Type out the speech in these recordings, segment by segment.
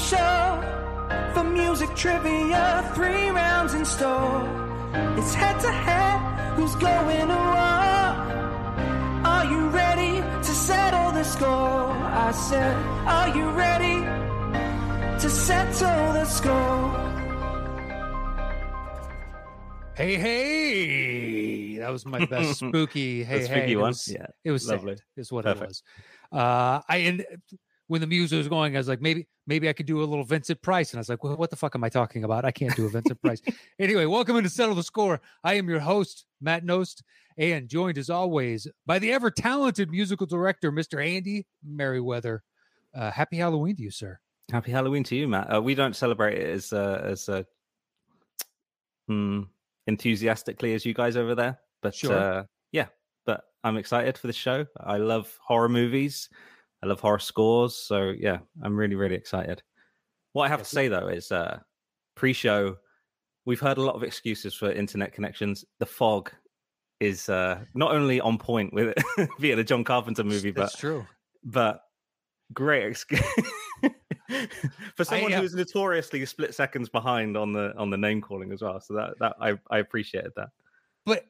show for music trivia. Three rounds in store. It's head to head. Who's going to war? Are you ready to settle the score? I said, Are you ready to settle the score? Hey, hey! That was my best spooky. Hey, The hey! spooky It one? was, Yeah, it was lovely. sad, Is what it was. Uh, I and when the music was going, I was like, maybe, maybe I could do a little Vincent Price, and I was like, well, what the fuck am I talking about? I can't do a Vincent Price. Anyway, welcome in to settle the score. I am your host, Matt Nost, and joined as always by the ever talented musical director, Mr. Andy Merriweather. Uh, happy Halloween to you, sir. Happy Halloween to you, Matt. Uh, we don't celebrate it as uh, as uh, hmm, enthusiastically as you guys over there, but Sure. uh, yeah. But I'm excited for the show. I love horror movies. I love horror scores. So yeah, I'm really really excited. What I have to say though is uh, pre-show. We've heard a lot of excuses for internet connections. The fog is uh, not only on point with it via the John Carpenter movie, but That's true. but great excuse for someone uh, who's notoriously split seconds behind on the on the name calling as well. So that that I I appreciated that. But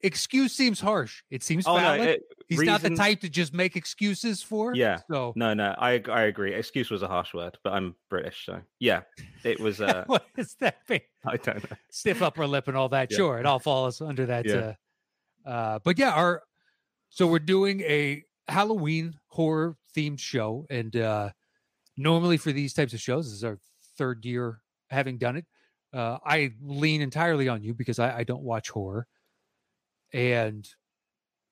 excuse seems harsh. It seems Oh no, valid. it, He's not the type to just make excuses for. Yeah. So No, no, I I agree. Excuse was a harsh word, but I'm British, so yeah, it was. uh what does that mean? I don't know. Stiff upper lip and all that. Yeah. Sure, it all falls under that. Yeah. Uh, uh, but yeah, our so we're doing a Halloween horror themed show, and uh, normally for these types of shows, this is our third year having done it. Uh, I lean entirely on you because I, I don't watch horror, and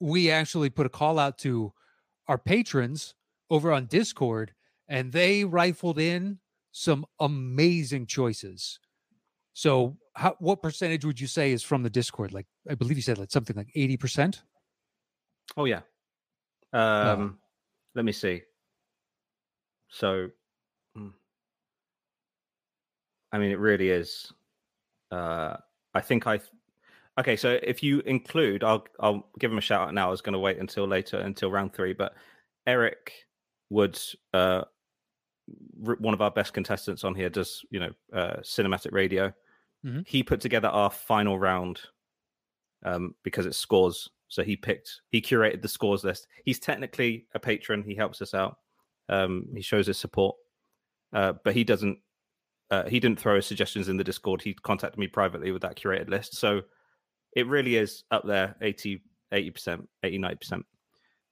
we actually put a call out to our patrons over on Discord, and they rifled in some amazing choices. So, how, what percentage would you say is from the Discord? Like, I believe you said like something like eighty percent. Oh yeah. Um, let me see. So, mm, I mean, it really is. Uh, I think I. Okay, so if you include, I'll I'll give him a shout out now. I was going to wait until later, until round three, but Eric Woods, uh, one of our best contestants on here, does you know uh, cinematic radio. Mhm. He put together our final round um, because it's scores. So he picked, he curated the scores list. He's technically a patron. He helps us out. Um, he shows his support, uh, but he doesn't. Uh, he didn't throw his suggestions in the Discord. He contacted me privately with that curated list. So it really is up there 80 percent, 80 90 percent.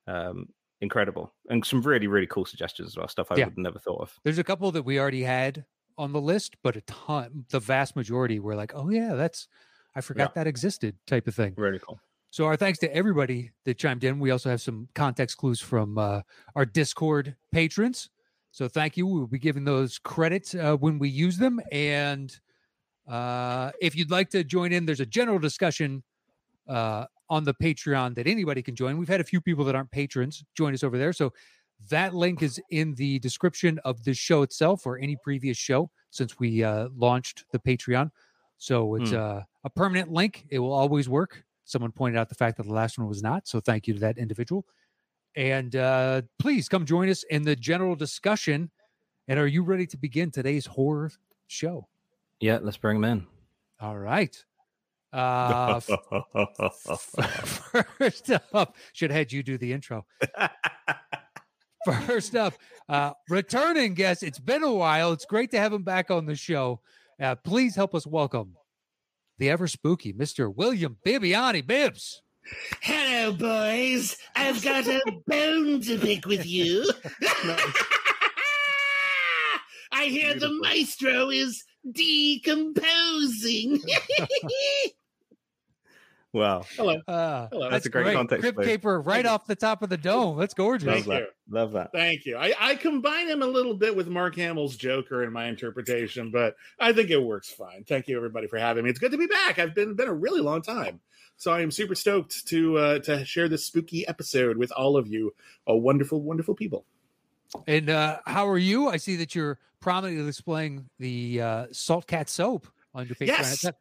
Um, incredible, and some really really cool suggestions as well. Stuff I Yeah. would never thought of. There's a couple that we already had on the list, but a ton, the vast majority were like, "Oh yeah, that's I forgot that existed," type of thing. Really cool. So our thanks to everybody that chimed in. We also have some context clues from uh, our Discord patrons. So thank you. We'll be giving those credits uh, when we use them. And uh, if you'd like to join in, there's a general discussion uh, on the Patreon that anybody can join. We've had a few people that aren't patrons join us over there. So that link is in the description of the show itself or any previous show since we uh, launched the Patreon. So it's Hmm. uh, a permanent link. It will always work. Someone pointed out the fact that the last one was not. So thank you to that individual. And uh, please come join us in the general discussion. And are you ready to begin today's horror show? Yeah, let's bring him in. All right. Uh, f- first up, should have had you do the intro. First up, uh, returning guest. It's been a while. It's great to have him back on the show. Uh, please help us welcome the ever spooky Mr. William Bibbiani Bibbs. Hello, boys. I've got a bone to pick with you. I hear the maestro is decomposing. wow, Hello. Uh, Hello. That's That's a great great. context Crypt clue. Caper right you. off the top of the dome. That's gorgeous. love Thank that. you. Love that. Thank you. I, I combine him a little bit with Mark Hamill's Joker in my interpretation, but I think it works fine. Thank you, everybody, for having me. It's good to be back. I've been been a really long time, so I am super stoked to uh, to share this spooky episode with all of you, a wonderful, wonderful people. And uh, how are you? I see that you're prominently displaying the uh, Salt Cat soap on your Patreon. Yes. That-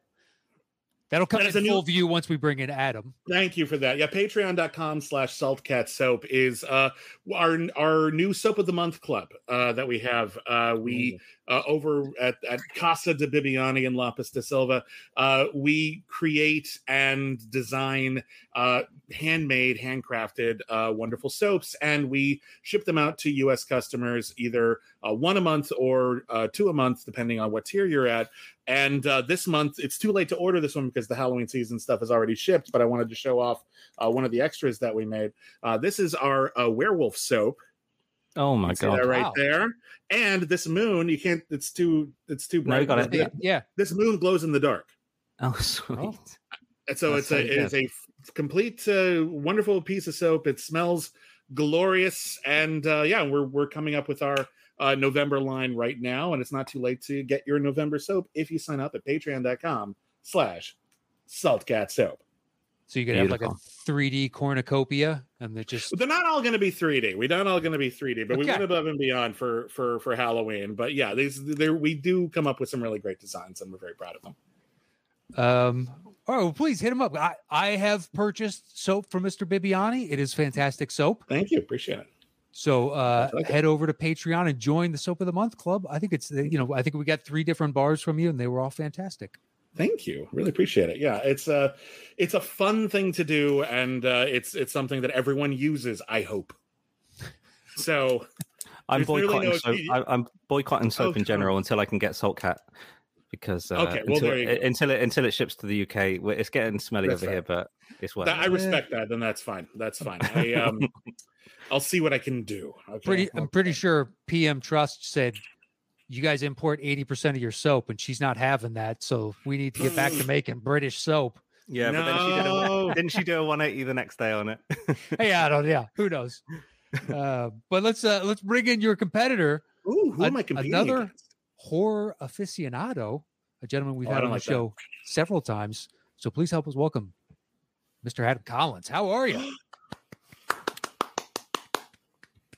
That'll come That in a new- full view once we bring in Adam. Thank you for that. Yeah, patreon.com slash saltcat soap is uh our our new soap of the month club uh that we have. Uh we uh over at, at Casa de Bibbiani and Lapis de Silva, uh we create and design uh handmade, handcrafted uh wonderful soaps and we ship them out to US customers either uh, one a month or uh, two a month depending on what tier you're at. And this month, it's too late to order this one because the Halloween season stuff is already shipped. But I wanted to show off one of the extras that we made. This is our werewolf soap. Oh my See god! that right Wow. there. And this moon, you can't. It's too. It's too bright. you got it. Yeah, yeah. This moon glows in the dark. Oh sweet. And so That's it's a so it is a f- complete uh, wonderful piece of soap. It smells glorious, and uh, yeah, we're we're coming up with our uh, November line right now, and it's not too late to get your November soap if you sign up at Patreon.com/slash Saltcat Soap. So you could have like a 3D cornucopia, and they're just But they're not all going to be 3D. We're not all going to be 3D, but we went above and beyond for for for Halloween. But yeah, these there we do come up with some really great designs, and we're very proud of them. Um, oh, please hit him up. I, I have purchased soap from Mr. Bibbiani. It is fantastic soap. Thank you, appreciate it. So uh, I like it. head over to Patreon and join the Soap of the Month Club. I think it's you know I think we got three different bars from you, and they were all fantastic. Thank you. Really appreciate it. Yeah, it's a it's a fun thing to do, and uh, it's it's something that everyone uses. I hope. So I'm boycotting no- soap. I, I'm boycotting soap Oh, in general until I can get Salt Cat because uh, Okay, well, until, there you until it until it ships to the UK, it's getting smelly That's over fair. here, but it's worth. that, I it. respect that. Then that's fine. That's fine. I um, I'll see what I can do. Okay? Pretty, I'm pretty sure PM Truss said you guys import 80 percent of your soap, and she's not having that. So we need to get back to making British soap. Yeah, but then she did a, didn't she do a 180 the next day on it? Hey, I don't. Yeah, who knows? Uh, but let's uh, let's bring in your competitor, Ooh, who am I competing another- against? horror aficionado, a gentleman we've Oh, had don't on the like that. show several times. So please help us welcome Mr. Adam Collins. How are you?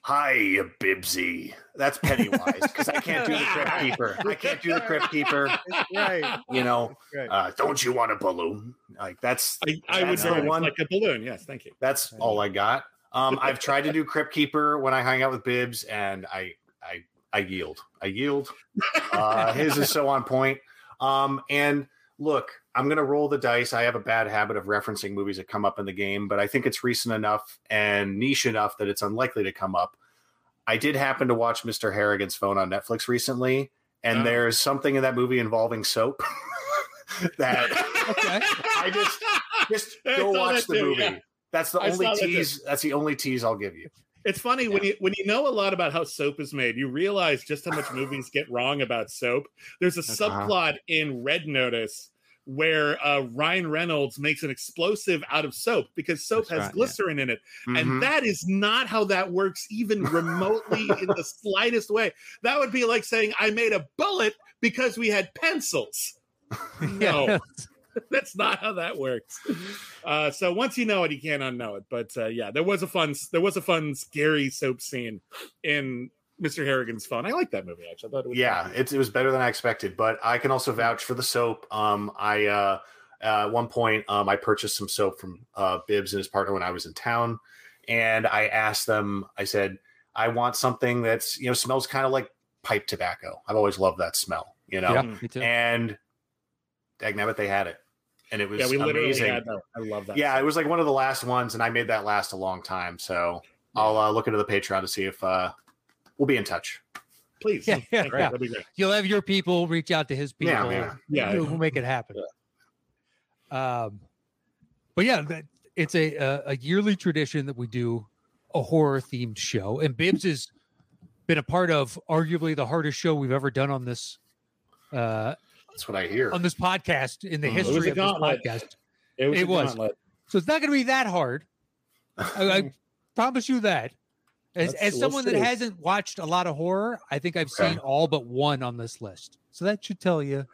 Hi, Bibsy. That's Pennywise because I can't do the Crypt Keeper. I can't do the Crypt Keeper. right. You know, Right. uh, don't you want a balloon? Like that's I, I would That's the very one. like a balloon. Yes, thank you. that's all I got. Um, I've tried to do Crypt Keeper when I hang out with Bibs, and I I I yield. I yield. Uh, his is so on point. Um, and look, I'm gonna roll the dice. I have a bad habit of referencing movies that come up in the game, but I think it's recent enough and niche enough that it's unlikely to come up. I did happen to watch Mr. Harrigan's Phone on Netflix recently, and Oh. there's something in that movie involving soap that Okay. I just just go watch the too, movie. yeah. That's the I only saw that tease. That's the only tease I'll give you. It's funny when you when you know a lot about how soap is made, you realize just how much movies get wrong about soap. There's a Uh-huh. subplot in Red Notice where uh, Ryan Reynolds makes an explosive out of soap because soap That's has right, yeah. glycerin in it, Mhm. and that is not how that works, even remotely in the slightest way. That would be like saying I made a bullet because we had pencils. No. Yeah. That's not how that works. Uh, so once you know it, you can't unknow it. But uh, yeah, there was a fun, there was a fun, scary soap scene in Mr. Harrigan's fun. I like that movie actually. I thought it was yeah, it, it was better than I expected. But I can also vouch for the soap. Um, I uh, uh, at one point um, I purchased some soap from uh, Bibbs and his partner when I was in town, and I asked them. I said, I want something that's you know smells kind of like pipe tobacco. I've always loved that smell. You know, Yeah, me too. and dagnabbit, they had it, and it was yeah, we literally amazing. had that. I love that. Yeah, soap. it was like one of the last ones, and I made that last a long time. So I'll uh, look into the Patreon to see if uh, we'll be in touch. Please, Yeah, yeah, Thank you. yeah. that'd be great. You'll have your people reach out to his people. Yeah, yeah. Yeah. We'll make it happen. Um, but yeah, that, it's a, a a yearly tradition that we do a horror themed show, and Bibbs has been a part of arguably the hardest show we've ever done on this uh, That's what I hear. on this podcast in the Mm. It was history a of this podcast. It was. It was. So it's not going to be that hard. I, I promise you that. As, as someone that hasn't watched a lot of horror, I think I've Okay. seen all but one on this list. So that should tell you.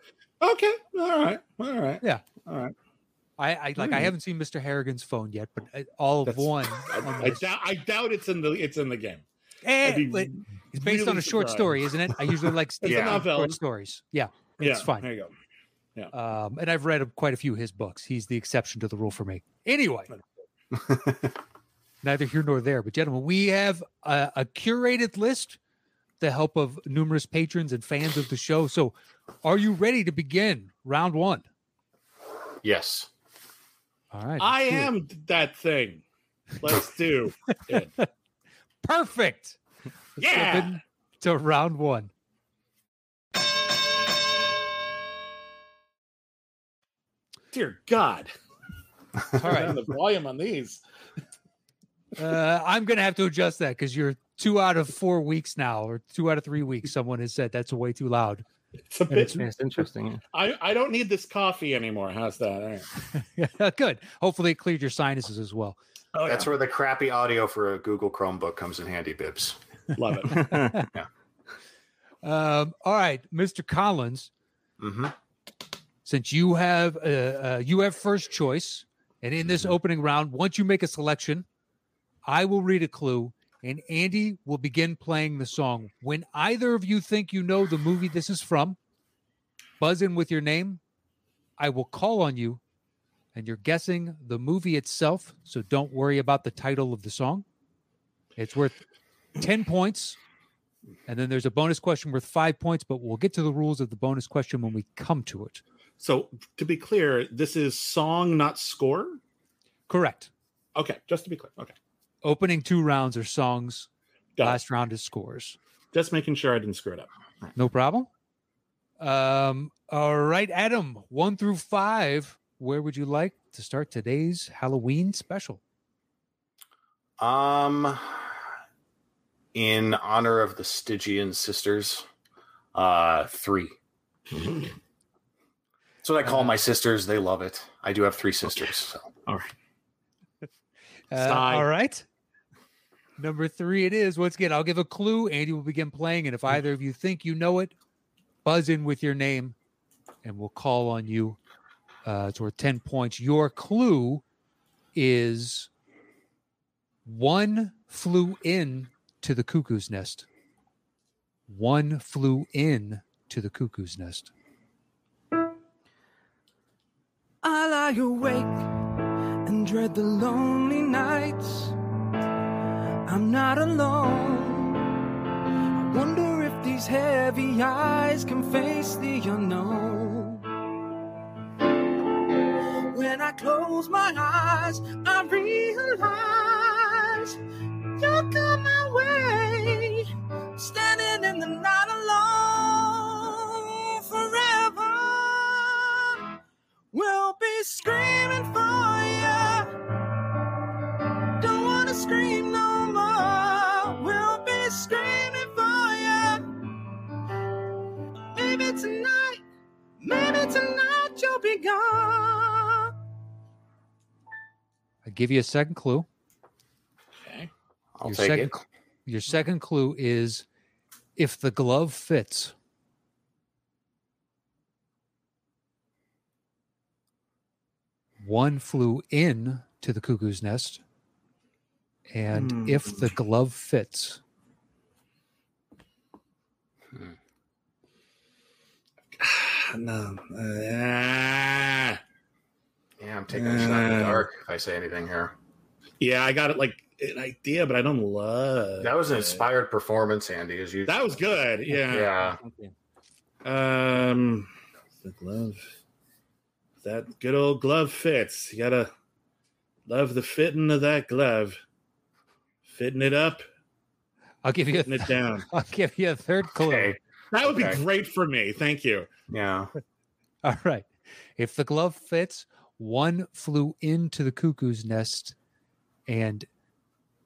Okay. All right. All right. Yeah. All right. I, I like. I Hmm. haven't seen Mr. Harrigan's phone yet, but I- all of That's- one. I, on I doubt. I doubt it's in the. It's in the game. Eh, be but it's based on really a short surprised. story, isn't it? I usually like Yeah. Short stories. Yeah, Yeah, it's fine. There you go. Yeah. Um, and I've read quite a few of his books. He's the exception to the rule for me. Anyway, neither here nor there. But gentlemen, we have a, a curated list, the help of numerous patrons and fans of the show. So, are you ready to begin round one? yes. All right. I let's it. am that thing. Let's do it. perfect. Let's Yeah. into round one. Dear God. All Turn right. down the volume on these. Uh, I'm going to have to adjust that because you're two out of four weeks now, or two out of three weeks. Someone has said that's way too loud. It's a bit. Yeah, it's interesting. I, I don't need this coffee anymore. How's that? All right. Good. Hopefully, it cleared your sinuses as well. Oh, That's where the crappy audio for a Google Chromebook comes in handy, Bibs. Love it. yeah. Um, all right, Mr. Collins, Mm-hmm. since you have uh, uh, you have first choice, and in this opening round, once you make a selection, I will read a clue, and Andy will begin playing the song. When either of you think you know the movie this is from, buzz in with your name. I will call on you, and you're guessing the movie itself. So don't worry about the title of the song. It's worth ten points. And then there's a bonus question worth five points, but we'll get to the rules of the bonus question when we come to it. So to be clear, this is song, not score. Correct. Okay, just to be clear. Okay, Opening two rounds are songs. got it. last round is scores. Just making sure I didn't screw it up. No problem. Um, all right, Adam, one through five. Where would you like to start today's Halloween special? Um, in honor of the Stygian sisters, uh, three. That's what I call my sisters. They love it. I do have three sisters. So. All right. Uh, Sigh. all right. Number three, it is. Once again, I'll give a clue. Andy will begin playing. And if either of you think you know it, buzz in with your name and we'll call on you. Uh, it's worth 10 points. Your clue is one flew in to the cuckoo's nest. One flew in to the cuckoo's nest. I lie awake and dread the lonely nights. I'm not alone. I wonder if these heavy eyes can face the unknown. When I close my eyes, I realize you're come my way. Standing in the night alone forever. We'll be screaming for tonight you'll be gone. I give you a second clue. Okay. I'll Your take second it. Your second clue is if the glove fits. One flew in to the cuckoo's nest, and if the hmm. glove fits, No. Uh, Yeah, I'm taking a shot in the Uh. dark if I say anything here. yeah, I got it like an idea, but I don't love. That was an it. inspired performance, Andy. As you. That was good. Yeah. Yeah. Um, the glove. That good old glove fits. You gotta love the fitting of that glove. Fitting it up, I'll give you fitting a, it down. I'll give you a third clue. Okay. That would Okay. be great for me. Thank you. Yeah. All right. If the glove fits, one flew into the cuckoo's nest and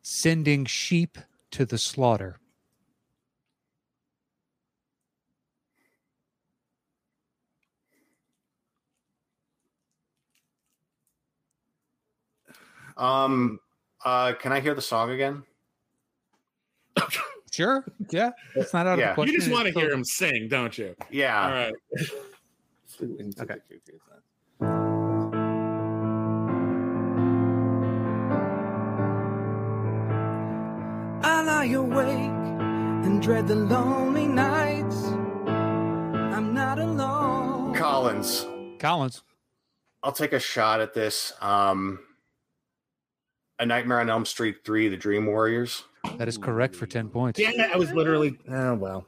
sending sheep to the slaughter. Um. Uh. Can I hear the song again? Sure. Yeah. It's not out of Yeah. the You question. you just want to hear him sing, don't you? Yeah. All right. Okay. I lie awake and dread the lonely nights. I'm not alone. Collins. Collins. I'll take a shot at this. Um, a Nightmare on Elm Street three, The Dream Warriors. That is correct for 10 points. Yeah, it! I was literally. Oh well.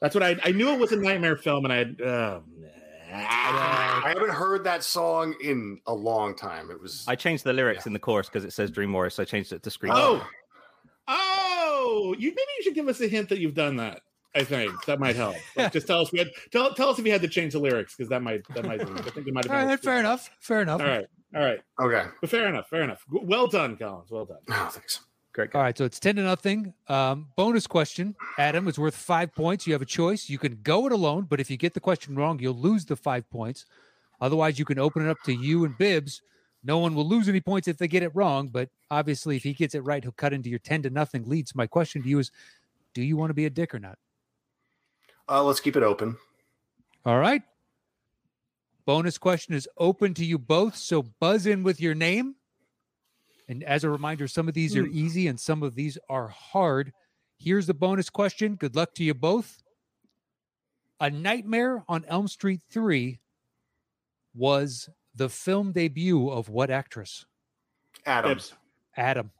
That's what I. I knew it was a nightmare film, and I had. Oh, I haven't heard that song in a long time. It was I changed the lyrics in the chorus because it says Dream Warriors, so I changed it to Scream. Oh, oh! You maybe you should give us a hint that you've done that. I think that might help. Like, just tell us we had tell, tell us if you had to change the lyrics because that might that might. I think it might have All been. right, fair enough. Fair enough. All right, all right, okay. but fair enough, fair enough. Well done, Collins. Well done. Oh, thanks. Great. All right, so it's 10 to nothing. Um, bonus question, Adam, is worth five points. You have a choice. You can go it alone, but if you get the question wrong, you'll lose the five points. Otherwise, you can open it up to you and Bibbs. No one will lose any points if they get it wrong, but obviously, if he gets it right, he'll cut into your 10 to nothing lead. So my question to you is do you want to be a dick or not? Uh, let's keep it open. All right. Bonus question is open to you both. So buzz in with your name. And as a reminder, some of these are easy and some of these are hard. Here's the bonus question. Good luck to you both. A Nightmare on Elm Street 3 was the film debut of what actress? Adam, Bibbs. Adam.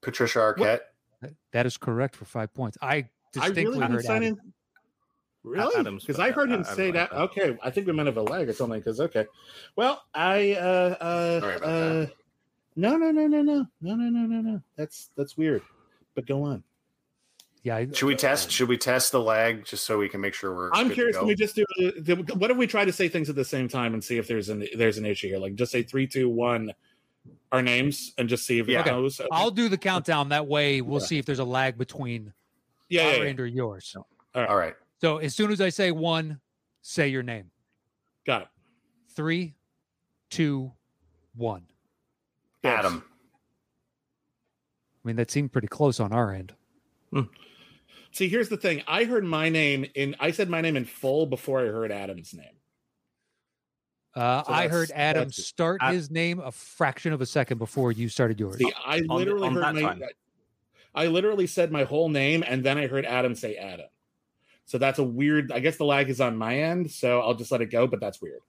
Patricia Arquette. That- That is correct for five points. I I really didn't heard sign Adam. in. Really? Because I heard him I- I say don't like that. that. Okay, I think we might have a lag or something. Because okay, well, I uh uh, no no no no no no no no no no. That's that's weird. But go on. Yeah, I- Should we test? Should we test the lag just so we can make sure we're? I'm good to curious. go? Can we just do? uh, What if we try to say things at the same time and see if there's an there's an issue here? Like just say three, two, one, our names, and just see if Yeah. it knows. Okay. I'll do the countdown. That way, we'll Yeah. see if there's a lag between yeah, yeah, our yeah. end or yours. All right. So as soon as I say one, say your name. got it. Three, two, one. Yes. Adam. I mean, that seemed pretty close on our end. See, here's the thing. I heard my name in. I said my name in full before I heard Adam's name. Uh, So I heard Adam start I- his name a fraction of a second before you started yours. See, I literally on heard my. time. I literally said my whole name, and then I heard Adam say Adam. So that's a weird. I guess the lag is on my end, so I'll just let it go. But that's weird.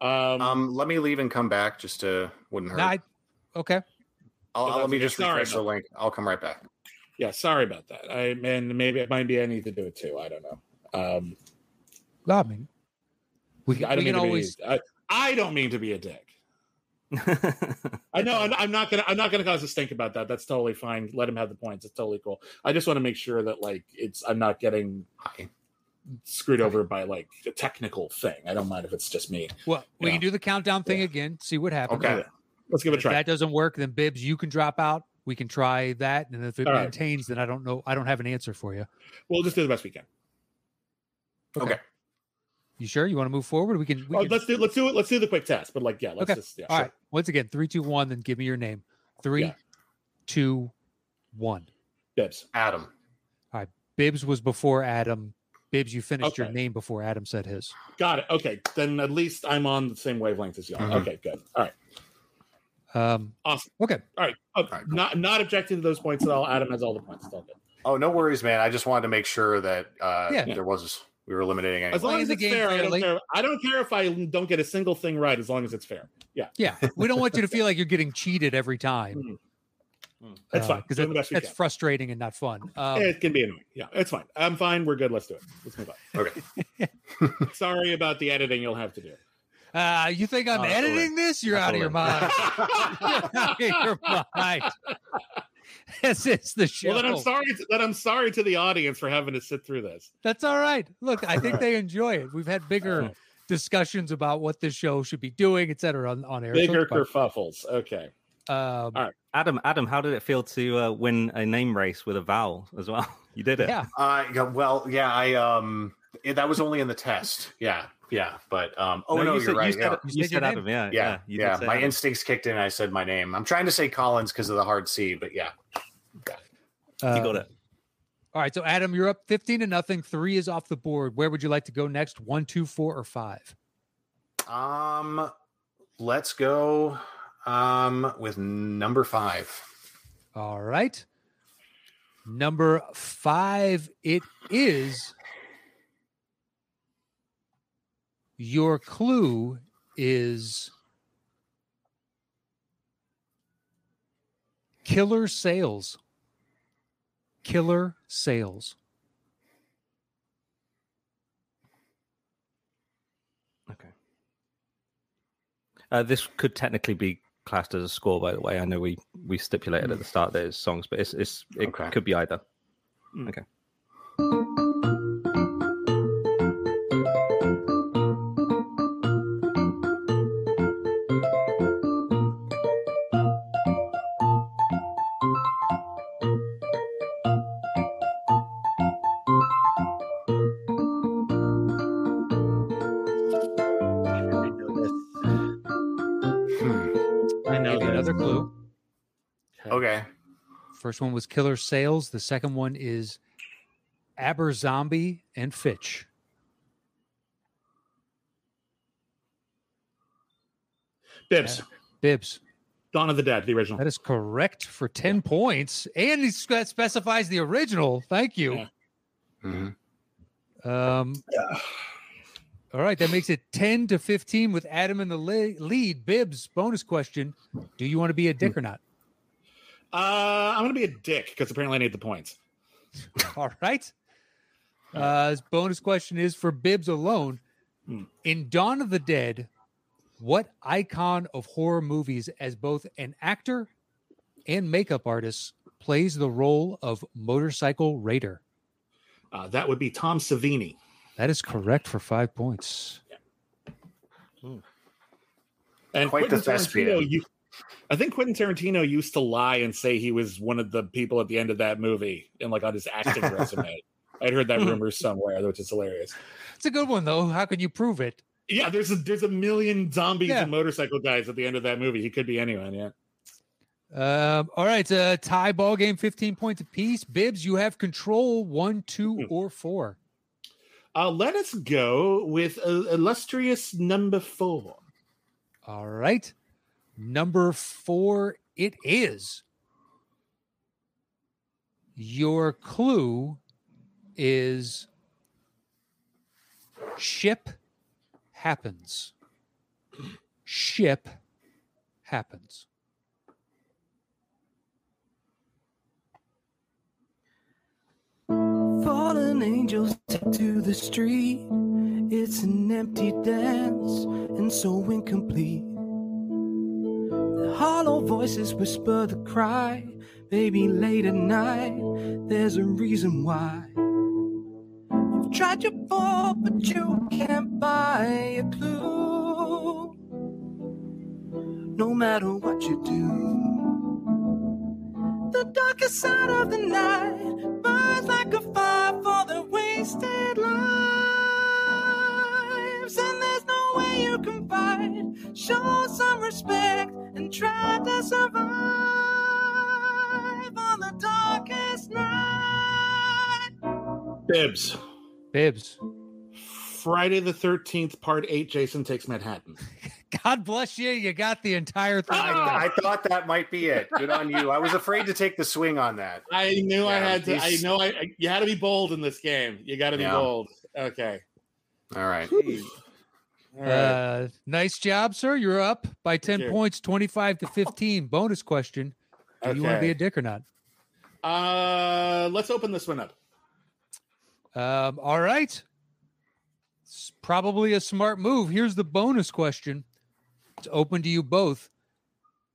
Um, Um, let me leave and come back. Just to wouldn't hurt. Nah, I- okay. I'll, I'll- let me just refresh the about link. I'll come right back. yeah, sorry about that. I and maybe it might be I need to do it too. I don't know. Um, Well, I mean, we, can- I don't we mean can always. be. I, I don't mean to be a dick. I know. I'm, I'm not gonna. I'm not gonna cause a stink about that. That's totally fine. Let him have the points. It's totally cool. I just want to make sure that like it's. I'm not getting Hi. screwed over by like a technical thing. I don't mind if it's just me. Well, we Yeah. can do the countdown thing Yeah. again. See what happens. Okay. Let's give it a try. If try. that doesn't work, then Bibbs, you can drop out. We can try that, and if it All right. maintains, then I don't know. I don't have an answer for you. We'll just do the best we can. Okay. You sure you want to move forward? We can. We Oh, can let's do. Let's do it. Let's do the quick test. But like, yeah, let's Okay. just. Yeah, All sure. right. Once again, three, two, one. Then give me your name. Three, Yeah. two, one. Bibbs. Adam. All right. Bibbs was before Adam. Bibbs, you finished your name before Adam said his. Got it. Okay, then at least I'm on the same wavelength as y'all. Mhm. Okay, good. All right, Um, awesome. okay. All right. Oh, right, cool. Not not objecting to those points at all. Adam has all the points. It's all good. Oh, no worries, man. I just wanted to make sure that uh, Yeah. there was we were eliminating As long as the it's game fair, I don't care. I don't care if I don't get a single thing right, as long as it's fair. Yeah, Yeah. We don't want you to feel like you're getting cheated every time. that's fine. Because Doing the that's can. frustrating and not fun. Um, it can be annoying. Yeah, it's fine. I'm fine. We're good. Let's do it. Let's move on. Okay. Sorry about the editing. You'll have to do. Uh, you think I'm Oh, that's all editing this? You're That's out of your mind. well, You're out of your mind. This is the show. then I'm sorry. To, then I'm sorry to the audience for having to sit through this. That's all right. Look, I think they enjoy it. We've had bigger discussions about what this show should be doing, etc. on, on air. Bigger it's fine. kerfuffles. Okay. Um, Alright. Adam, Adam, how did it feel to uh, win a name race with a vowel as well? You did it. yeah. Uh, well, yeah, I um, it- that was only in the test. Yeah, yeah, but um, oh no, you you are said, right. You said, yeah. you You said said your name. Adam, yeah, yeah, you yeah. My Adam. instincts kicked in. and I said my name. I'm trying to say Collins because of the hard C, but yeah. Uh, you got it. All right. So, Adam, you're up 15 to nothing. Three is off the board. Where would you like to go next? One, two, four, or five? Um, let's go um with number five. All right. Number five, it is Your clue is killer sales. Killer sales. Okay. Uh, this could technically be classed as a score, by the way. I know we we stipulated at the start that it's songs, but it's it's it Okay. could be either. Mm. Okay. First one was Killer Sales. The second one is Aberzombie and Fitch. Bibbs. Bibs. Dawn of the Dead, the original. That is correct for 10 points. And he spe- specifies the original. Thank you. Yeah. Mhm. Um, all right. That makes it 10 to 15 with Adam in the lead. Bibs, bonus question Do you want to be a dick or not? Uh, I'm gonna be a dick because apparently I need the points. All right. Uh, this bonus question is for Bibbs alone. Hmm. In Dawn of the Dead, what icon of horror movies, as both an actor and makeup artist, plays the role of Motorcycle Raider? Uh, that would be Tom Savini. That is correct for five points. And Quite the Quentin thespian. Tarantino, you, I think Quentin Tarantino used to lie and say he was one of the people at the end of that movie, and like on his acting resume. I'd heard that rumor somewhere, which is hilarious. It's a good one, though. How can you prove it? Yeah, there's a there's a million zombies Yeah. and motorcycle guys at the end of that movie. He could be anyone. Yeah. Um, all right. Uh, tie ball game, 15 points apiece. Bibbs, you have control one, two, Hmm. or four. Uh, let us go with uh, illustrious number four. All right. Number four, it is. Your clue is ship happens. Ship happens. Fallen angels take to the street. It's an empty dance and so incomplete. Hollow voices whisper the cry. Baby, late at night, there's a reason why. You've tried your ball, but you can't buy a clue. No matter what you do. The darkest side of the night burns like a fire for the wasted lives. And there's no way you can fight. Show some respect and try to survive on the darkest night. Bibbs. Bibbs. Friday the Thirteenth, Part Eight. Jason takes Manhattan. God bless you. You got the entire thing. I, I thought that might be it. Good on you. I was afraid to take the swing on that. I knew I had to. I know I. I you had to be bold in this game. You got to be Yeah. bold. Okay. All right. Right. Uh, nice job, sir. You're up by 10 Sure. points, 25 to 15. Bonus question. Do you want to be a dick or not? Uh, let's open this one up. Um, all right. It's probably a smart move. Here's the bonus question. It's open to you both.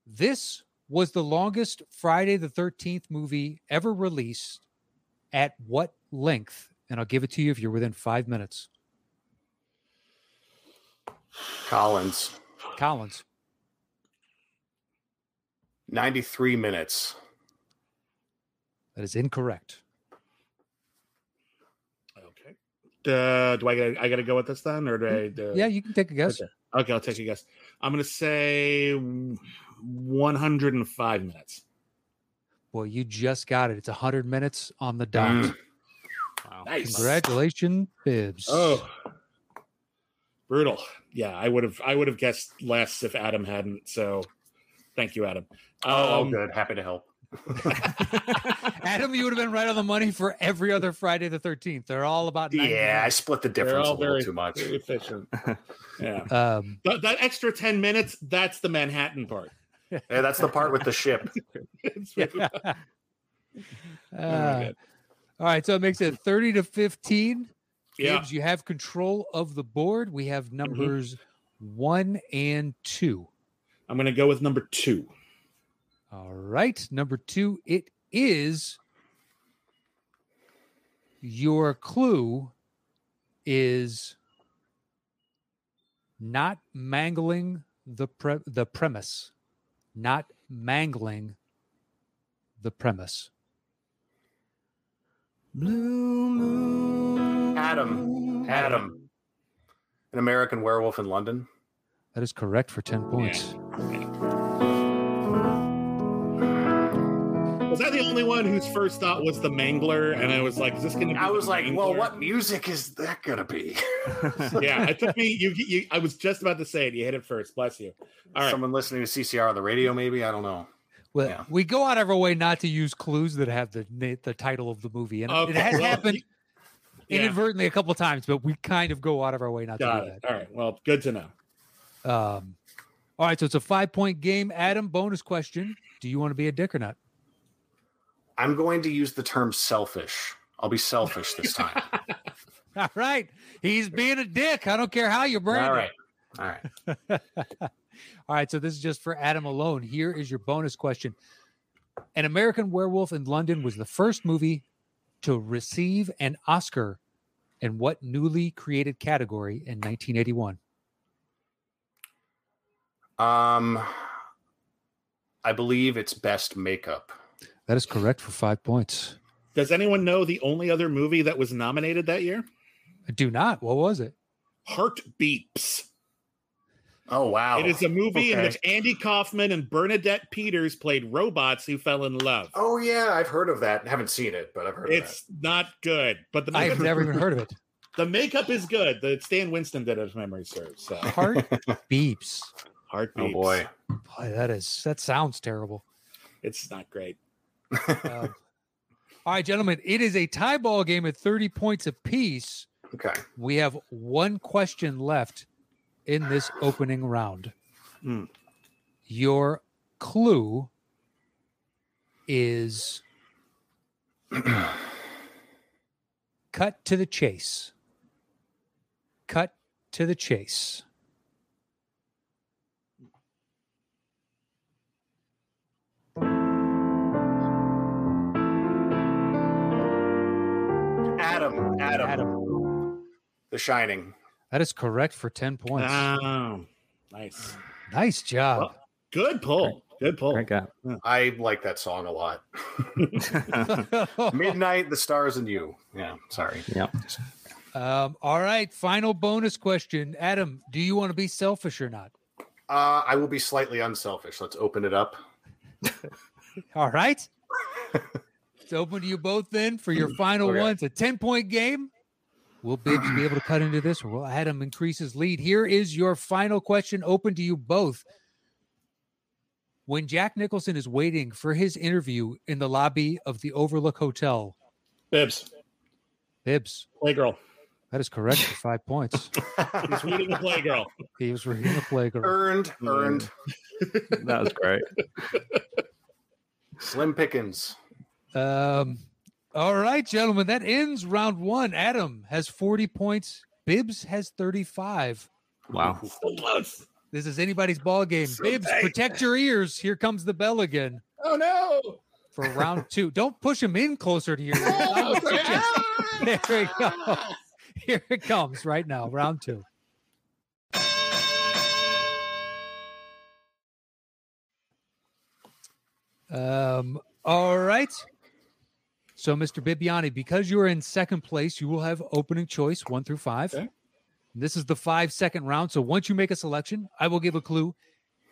This was the longest Friday the 13th movie ever released. At what length? And I'll give it to you if you're within five minutes. Collins, Collins. 93 minutes. That is incorrect. Okay. Uh, do I get? I got to go with this then, or do I? Do, Yeah, you can take a guess. Okay. Okay, I'll take a guess. I'm going to say 105 minutes. Boy, you just got it. It's 100 minutes on the dot. Mm. Wow. Nice. Congratulations, Bibbs. Oh, brutal. Yeah, I would have. I would have guessed less if Adam hadn't. So, thank you, Adam. Oh, Um, good. Happy to help. Adam, you would have been right on the money for every other Friday the 13th. They're all about 90 Yeah, I split the difference a all little very, too much. very efficient. Yeah. Um, That, that extra 10 minutes, that's the Manhattan part. Yeah, that's the part with the ship. Yeah. Uh, all right, so it makes it 30 to 15. Yeah. You have control of the board. We have mm-hmm. numbers one and two. I'm going to go with number two. All right. Number two, it is your clue is not mangling the pre- the premise. Not mangling the premise. Blue moon. Adam, Adam, an American werewolf in London. That is correct for 10 points. Was I the only one whose first thought was the Mangler? And I was like, is this going to be I was the like, well, what music is that gonna be? Yeah, it took me. You, you, I was just about to say it. You hit it first. Bless you. All right. Someone listening to CCR on the radio, maybe. I don't know. Well, Yeah. we go out of our way not to use clues that have the the title of the movie, and it has well, happened Yeah. inadvertently a couple times, but we kind of go out of our way not Got to it. do All right. Well, good to know. Um, all right, so it's a five point game. Adam, bonus question: Do you want to be a dick or not? I'm going to use the term selfish. I'll be selfish this time. All right, he's being a dick. I don't care how you brand All it. right. All right. All right, so this is just for Adam alone. Here is your bonus question. An American Werewolf in London was the first movie to receive an Oscar in what newly created category in 1981? Um, I believe it's best makeup. That is correct for five points. Does anyone know the only other movie that was nominated that year? I do not. What was it? Heart Beeps. Oh wow! It is a movie in which Andy Kaufman and Bernadette Peters played robots who fell in love. Oh yeah, I've heard of that. Haven't seen it, but I've heard It's not good, but the I've makeup, never even heard of it. the makeup is good. The Stan Winston did it, if memory serves. So Heart beeps. Heart. Beeps. Oh boy. Boy, that is that sounds terrible. it's not great. Um, all right, gentlemen, it is a tie ball game at 30 points apiece. Okay. We have one question left in this opening round. Hmm. Your clue is cut to the chase. Cut to the chase. Adam, Adam, Adam. The Shining. That is correct for 10 points. Oh, nice. nice job. Well, Good pull. Good pull. Great guy. I like that song a lot. Midnight, the stars, and you. Yeah, sorry. yeah. um, all right, final bonus question. Adam, do you want to be selfish or not? Uh, I will be slightly unselfish. Let's open it up. All right. it's open to you both then for your final Okay. one. It's a 10 point game. Will Bibbs be able to cut into this or will Adam increase his lead? Here is your final question open to you both. When Jack Nicholson is waiting for his interview in the lobby of the Overlook Hotel, Bibbs, Bibbs, Playgirl. that is correct for five points. He's reading the Playgirl. He was reading the playgirl. Earned, earned. That was great. Slim Pickens. Um, all right, gentlemen, that ends round one. Adam has 40 points. Bibbs has 35. Wow. So close. This is anybody's ball game. So Bibbs, tight. protect your ears. Here comes the bell again Oh no. for round two. Don't push him in closer to your ears. I you. There we go. Here it comes right now, round two. Um, all right. So, Mr. Bibbiani, because you're in second place, you will have opening choice one through five. Okay. This is the five second round. So, once you make a selection, I will give a clue,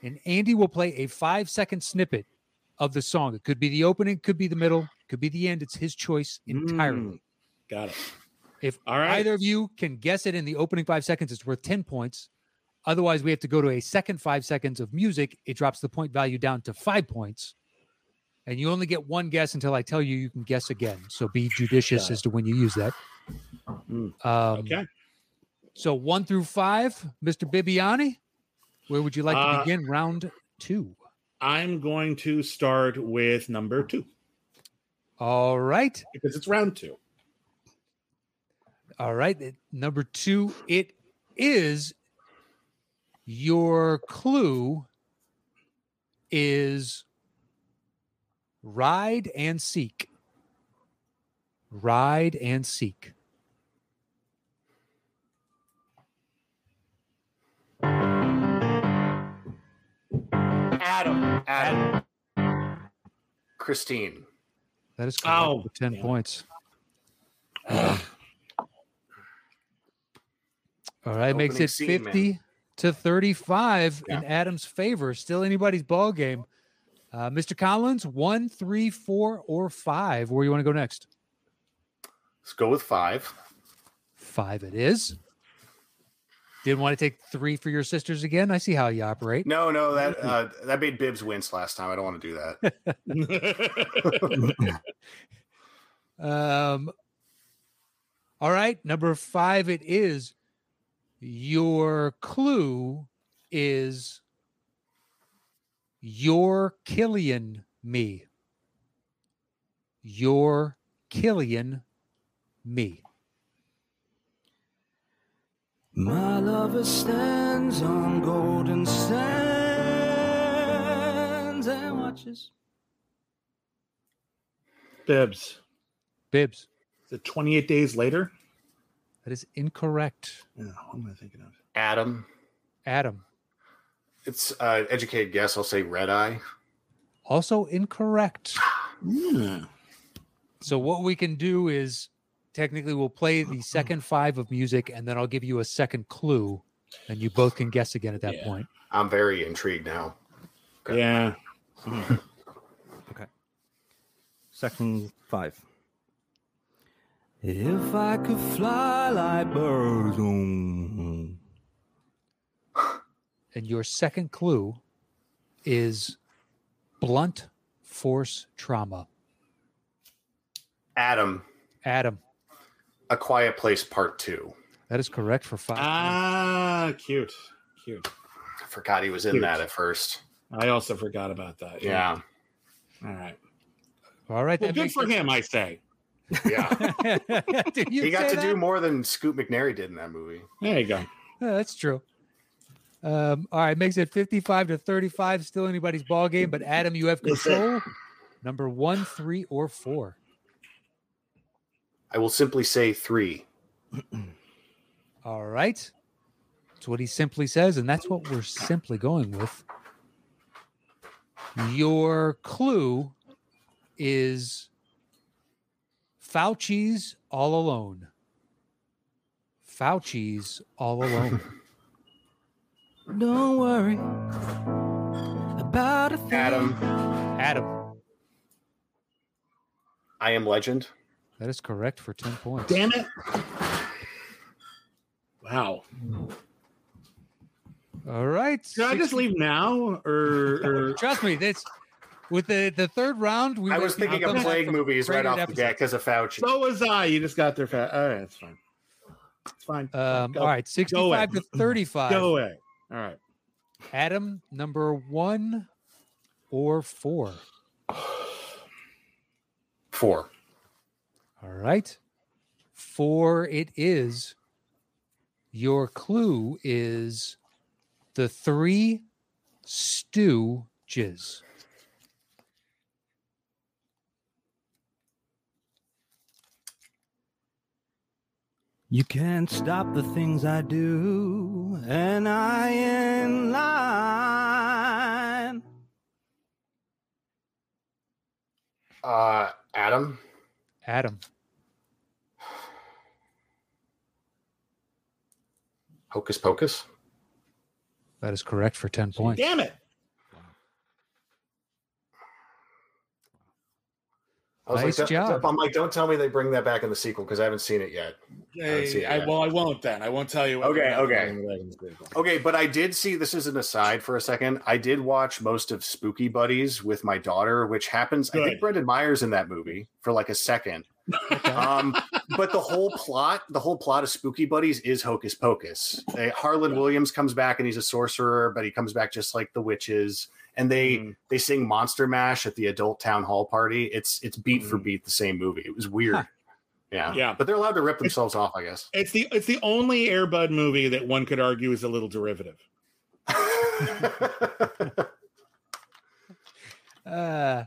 and Andy will play a five second snippet of the song. It could be the opening, could be the middle, could be the end. It's his choice entirely. Mm. Got it. If right. either of you can guess it in the opening five seconds, it's worth 10 points. Otherwise, we have to go to a second five seconds of music. It drops the point value down to five points. And you only get one guess until I tell you you can guess again. So be judicious as to when you use that. Mm, Um, Okay. So one through five, Mr. Bibiani, where would you like to Uh, begin round two? I'm going to start with number two All right. because it's round two. All right. Number two, it is your clue is ride and seek. Ride and seek. Adam. Adam. Christine. That is correct Oh, 10 damn points. All right, makes Opening it scene, 50 to 35 in Adam's favor. Still anybody's ball game. Uh, Mr. Collins, one, three, four, or five. Where you want to go next? Let's go with five. Five it is. Didn't want to take three for your sisters again. I see how you operate. No, no, that uh, that made Bibbs wince last time. I don't want to do that. Um, all right, number five it is. Your clue is you're killing me. You're killing me. My lover stands on golden sands and watches. Bibbs. Bibbs, Is it 28 days later? that is incorrect. Yeah, what am I thinking of? Adam. Adam, It's uh, educated guess. I'll say red eye. also incorrect. Yeah. So what we can do is technically we'll play the second five of music and then I'll give you a second clue and you both can guess again at that Yeah. point. I'm very intrigued now. Yeah. Okay. Yeah. Second five. If I could fly like birds, mm, And your second clue is blunt force trauma. Adam. Adam, A Quiet Place Part Two. that is correct for five. Ah, cute. Cute. I forgot he was in Cute. that at first. I also forgot about that. Yeah. All right. All right. Well, good for it- him, I say. Yeah. Did you he got say to do more than Scoot McNairy did in that movie. There you go. Yeah, that's true. Um, all right, makes it 55 to 35. Still anybody's ball game, but Adam, you have control. Number one, three, or four. I will simply say three. All right. That's what he simply says, and that's what we're simply going with. Your clue is Fauci's all alone. Fauci's all alone. don't worry about a thing. Adam. Adam, I am legend. that is correct for 10 points. Damn it. Wow. All right. Should I just leave now? Or, or Trust me, this with the the third round. We I was thinking of come plague movies right rated off the episodes. bat because of Fauci. so was I. You just got there fast. All right, it's fine. It's fine. Um, all right, sixty-five to thirty-five. Go away. All right. Adam, number one or four. Four. All right, four. It is. Your clue is the three stooges. You can't stop the things I do, and I in line. Uh, Adam. Adam, Hocus Pocus. that is correct for ten points. Damn it. I was Nice like, job. I'm like, don't tell me they bring that back in the sequel because I haven't seen it yet. It, I, well, I won't then. I won't tell you. Okay, okay. doing with Dragon's Vehicle. Okay, but I did see this is an aside for a second. I did watch most of Spooky Buddies with my daughter, which happens. I think Brendan Myers in that movie for like a second. um, but the whole plot, the whole plot of Spooky Buddies is hocus pocus. They, Harland Williams comes back and he's a sorcerer, but he comes back just like the witches. And they Mhm. they sing Monster Mash at the adult town hall party. It's it's beat for Mhm. beat the same movie. It was weird. Huh. Yeah, Yeah. but they're allowed to rip themselves off, I guess. It's the it's the only Air Bud movie that one could argue is a little derivative. Uh,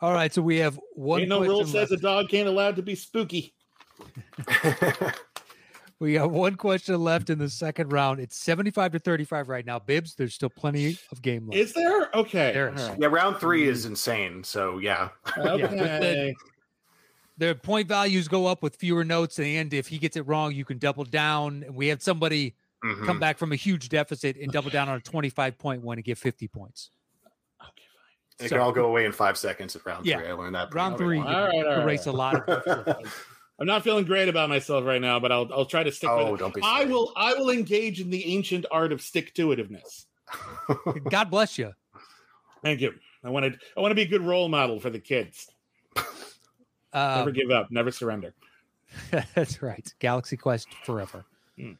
all right, so we have one. Ain't no rule question says a dog can't allowed to be spooky. We got one question left in the second round. It's seventy-five to thirty-five right now. Bibbs, there's still plenty of game left. Is there? Okay. There is. all right. yeah, round three is insane. So yeah. but Okay. The point values go up with fewer notes, and if he gets it wrong, you can double down. And we had somebody Mhm. come back from a huge deficit and double down on a twenty-five point one and get fifty points. Okay, It So- can all go away in five seconds at round Yeah. three. I learned that. Round three, early. All right, all right, erase all a lot of I'm not feeling great about myself right now, but I'll I'll try to stick Oh, with it. don't be. I will I will engage in the ancient art of stick to itiveness. God bless you. Thank you. I want to I want to be a good role model for the kids. Never Um, give up, never surrender. that's right. Galaxy Quest Forever Hmm.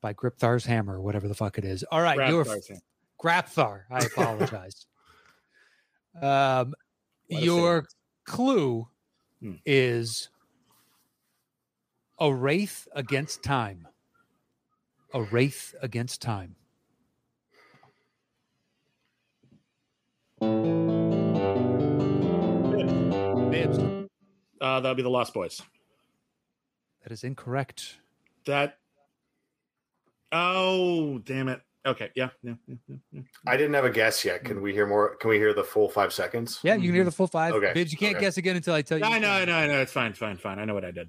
by Gripthar's Hammer, whatever the fuck it is. All right, Grab your. Grabthar. I apologize. um, your clue Hmm. is a wraith against time. A wraith against time. Bibbs. Uh, that'll be the Lost Boys. That is incorrect. That. Oh, damn it. Okay. Yeah. Yeah. yeah, yeah, yeah. I didn't have a guess yet. Can we hear more? Can we hear the full five seconds? Yeah, you can hear the full five. Okay, Bibbs, you can't okay. guess again until I tell you. I know. I know. I know. It's fine. Fine. Fine. I know what I did.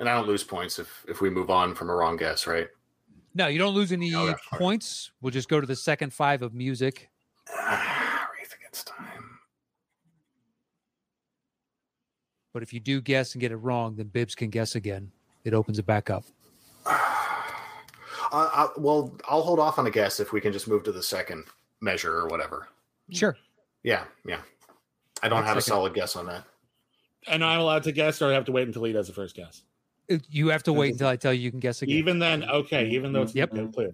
And I don't lose points if if we move on from a wrong guess, right? No, you don't lose any No, that's fine. points. We'll just go to the second five of music. Ah, Wraith against time. But if you do guess and get it wrong, then Bibbs can guess again. It opens it back up. Uh, uh, well, I'll hold off on a guess if we can just move to the second measure or whatever. Sure. Yeah, yeah. I don't One have a solid guess on that. And I'm allowed to guess, or I have to wait until he does the first guess. It- You have to wait until I tell you you can guess again. Even then, okay. Even though it's Yep. no clear.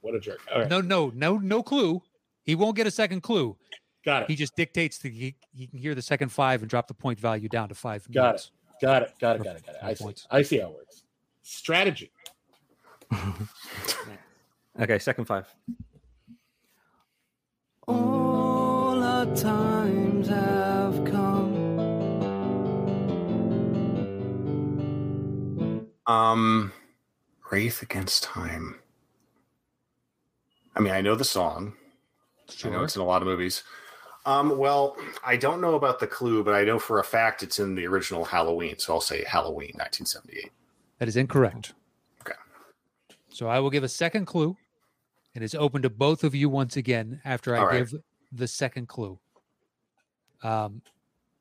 What a jerk. All right. No, no, no, no clue. He won't get a second clue. Got it. He just dictates the he, he can hear the second five and drop the point value down to five. Got minutes. Got it. Got it. Got it. Got it. I see. I see how it works. Strategy. Okay, second five. All our times Um, Wraith Against Time. I mean, I know the song. I know it's in a lot of movies. Um, well, I don't know about the clue, but I know for a fact it's in the original Halloween. So I'll say Halloween, 1978. That is incorrect. Okay. So I will give a second clue. And It is open to both of you once again after I right. give the second clue. Um,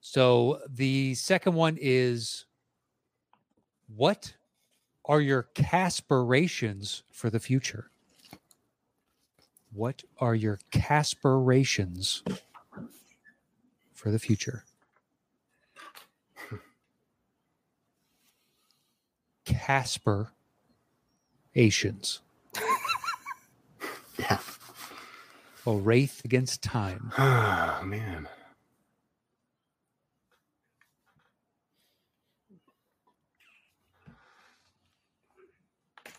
so the second one is what are your caspirations for the future? What are your caspirations for the future? Caspirations. Yeah. A wraith against time. Oh, man.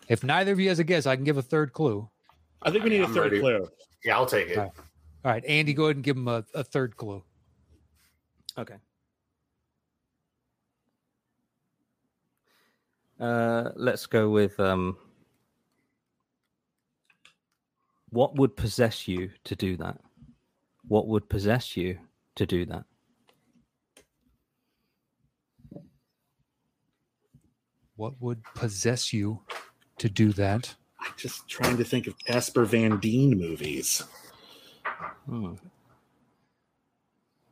If neither of you has a guess, I can give a third clue. I think we need a I'm third ready. clue. Yeah, I'll take it. All right. All right, Andy, go ahead and give him a, a third clue. Okay. Uh, let's go with um, what would possess you to do that? What would possess you to do that? What would possess you to do that. I'm just trying to think of Casper Van Dien movies. Hmm.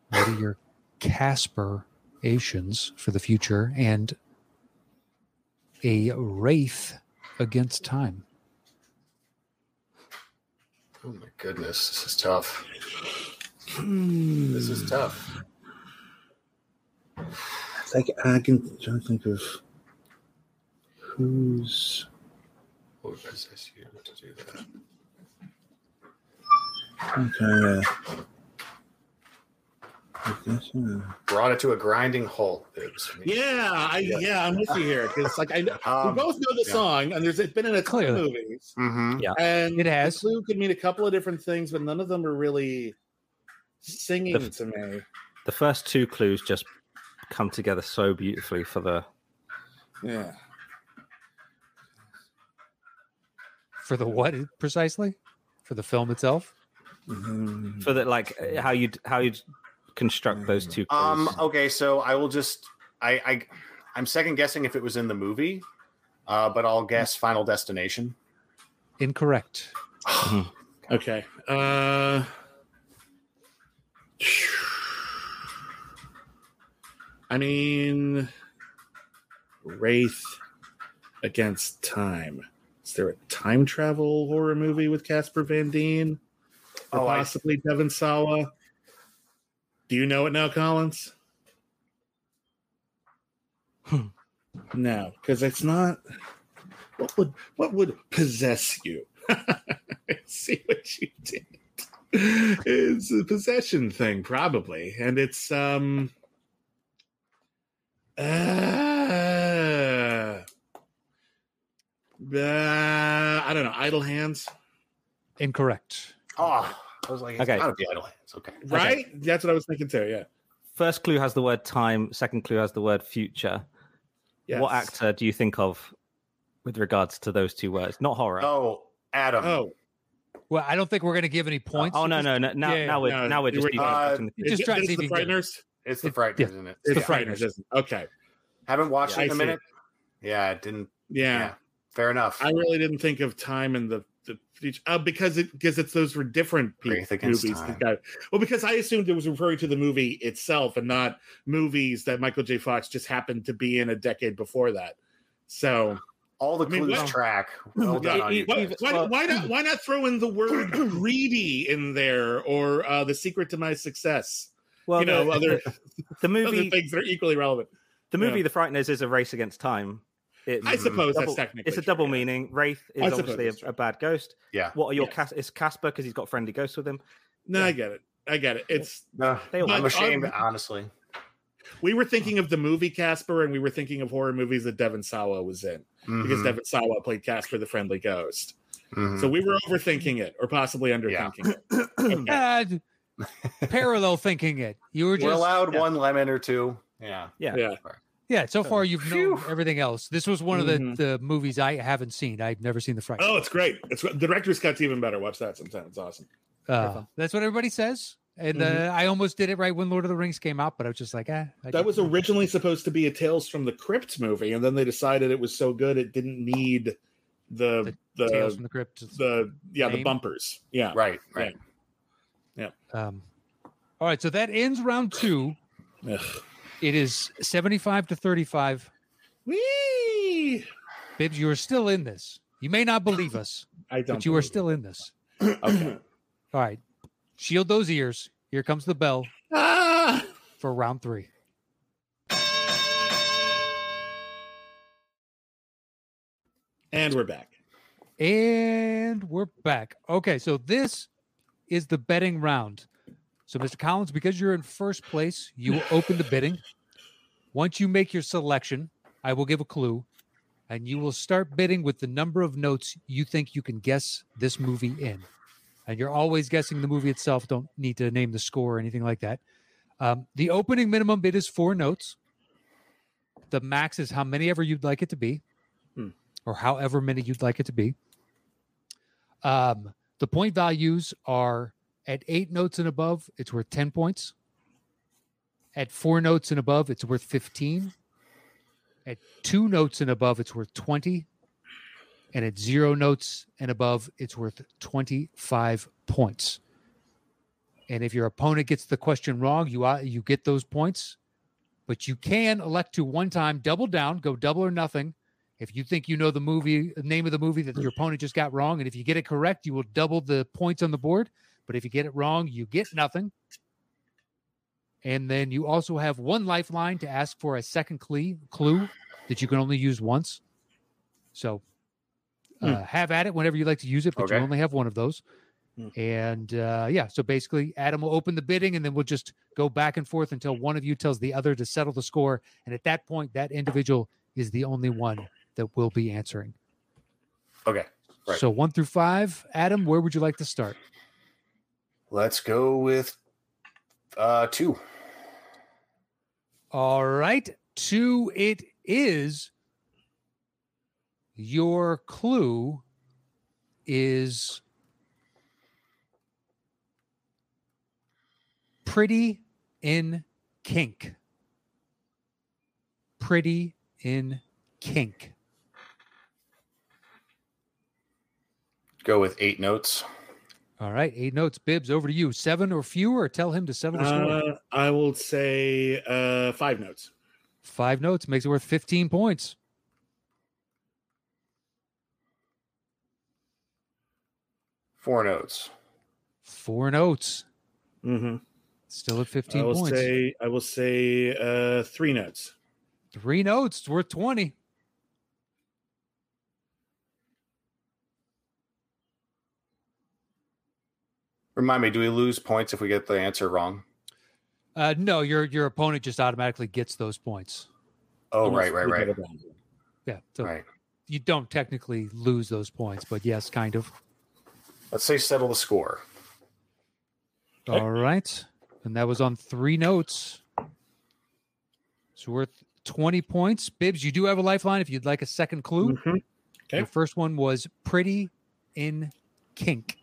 What are your Casper Asians for the future and a Wraith against time? Oh my goodness, this is tough. Hmm. This is tough. Like I can try to think of who's What would possess you to do that? okay. Uh, I guess, uh, Brought it to a grinding halt. Yeah, I Yeah. yeah, I'm with you here because like I we Um, both know the yeah. song and there's it's been in a couple Clearly. movies mhm. Yeah. and It has. the clue could mean a couple of different things, but none of them are really singing The- to me. The first two clues just come together so beautifully for the Yeah. For the what precisely? For the film itself? Mhm. for the like how you'd how you'd construct those two clues. Um. Okay. So I will just. I. I. I'm second guessing if it was in the movie, uh, but I'll guess Final Destination. Incorrect. Okay. Uh I mean Wraith against time. Is there a time travel horror movie with Casper Van Dien? Or Oh, I- possibly Devon Sawa? Do you know it now, Collins? Hmm. no, because it's not what would what would possess you? See what you did. It's a possession thing, probably, and it's um. Uh, I don't know. Idle hands, Incorrect. Oh, I was like, it's Okay. gotta be Idle Hands. Okay. right? That's what I was thinking too. Yeah. First clue has the word time. Second clue has the word future. Yes. What actor do you think of with regards to those two words? Not horror. Oh, Adam. Oh, Well, I don't think we're going to give any points. oh no, no, no. Now, Yeah, now we're no, now we're just we're- uh, in Just is try to is see the you can get it. Frighteners. It's the Frighteners, yeah. isn't it? It's the Yeah. Frighteners, isn't it? Okay. Haven't watched Yeah, it in I a see. minute. Yeah, it didn't. Yeah. Yeah. Fair enough. I really didn't think of time in the the future uh, because it because it's those were different pe- Wraith Against movies. Got- well, because I assumed it was referring to the movie itself and not movies that Michael J. Fox just happened to be in a decade before that. So All the I mean, clues what- track. Well Yeah, done on you. e- why, why, why not why not throw in the word greedy in there or uh, the secret to my success? well, you know, the, other the other movie, things that are equally relevant. the movie, yeah. The Frighteners is a race against time. It, I suppose double- that's technically it's a true, double yeah. meaning. Wraith is obviously a, a bad ghost. Yeah. What are your Yeah. Cas- It's Casper because he's got friendly ghosts with him. No, I get it. I get it. It's No, I'm ashamed, um, honestly. we were thinking of the movie Casper, and we were thinking of horror movies that Devon Sawa was in because Mhm, Devon Sawa played Casper the Friendly Ghost. mhm. So we were overthinking it, or possibly underthinking it. Okay. Uh, parallel thinking it. You were we're allowed yeah. one lemon or two. Yeah. Yeah. Yeah. Yeah. So far, you've known everything else. This was one of the, Mhm. the movies I haven't seen. I've never seen the Fright. Oh, it's great. It's the director's cut's even better. Watch that sometime. It's awesome. Uh, that's what everybody says. And Mhm. uh, I almost did it right when Lord of the Rings came out, but I was just like, eh. I That was didn't- originally supposed to be a Tales from the Crypt movie, and then they decided it was so good it didn't need the the Tales the, from the Crypt. yeah the bumpers. Yeah. Right. Right. Yeah. Um, all right, so that ends round two. It is seventy-five to thirty-five. Whee! Bibbs, you are still in this. You may not believe us, I don't. but you are still in this. Okay. All right, shield those ears. Here comes the bell ah! for round three. And we're back. And we're back. Okay, so this is the betting round. So, Mr. Collins, because you're in first place, you will open the bidding. Once you make your selection, I will give a clue, and you will start bidding with the number of notes you think you can guess this movie in. And you're always guessing the movie itself. Don't need to name the score or anything like that. Um, the opening minimum bid is four notes. The max is how many ever you'd like it to be, Hmm. or however many you'd like it to be. Um, the point values are at eight notes and above, it's worth 10 points. At four notes and above, it's worth 15. At two notes and above, it's worth 20. And at zero notes and above, it's worth 25 points. And if your opponent gets the question wrong, you uh, you get those points. But you can elect to one time double down, go double or nothing. If you think you know the movie the name of the movie that your opponent just got wrong, and if you get it correct, you will double the points on the board. But if you get it wrong, you get nothing. And then you also have one lifeline to ask for a second clue, clue that you can only use once. So uh, have at it whenever you like to use it, but Okay. you only have one of those. Hmm. And uh, yeah, so basically, Adam will open the bidding, and then we'll just go back and forth until one of you tells the other to settle the score. And at that point, that individual is the only one that will be answering. Okay. Right. So one through five, Adam, where would you like to start? Let's go with uh two. All right, two it is. Your clue is pretty in kink. Pretty in kink. Go with eight notes. All right, eight notes. Bibbs, over to you. Seven or fewer. Tell him to settle the score. Uh, I will say uh, five notes. Five notes makes it worth 15 points. Four notes. Four notes. Mm-hmm. Still at fifteen. I 15 will points. say I will say uh, three notes. Three notes. It's worth 20. Remind me, do we lose points if we get the answer wrong? Uh, no, your your opponent just automatically gets those points. Oh, right, right, right. get it wrong. Yeah. So Right. you don't technically lose those points, but yes, kind of. Let's say settle the score. Okay. All right. And that was on three notes. It's worth 20 points. Bibbs, you do have a lifeline if you'd like a second clue. Mhm. Okay. Your first one was pretty in kink.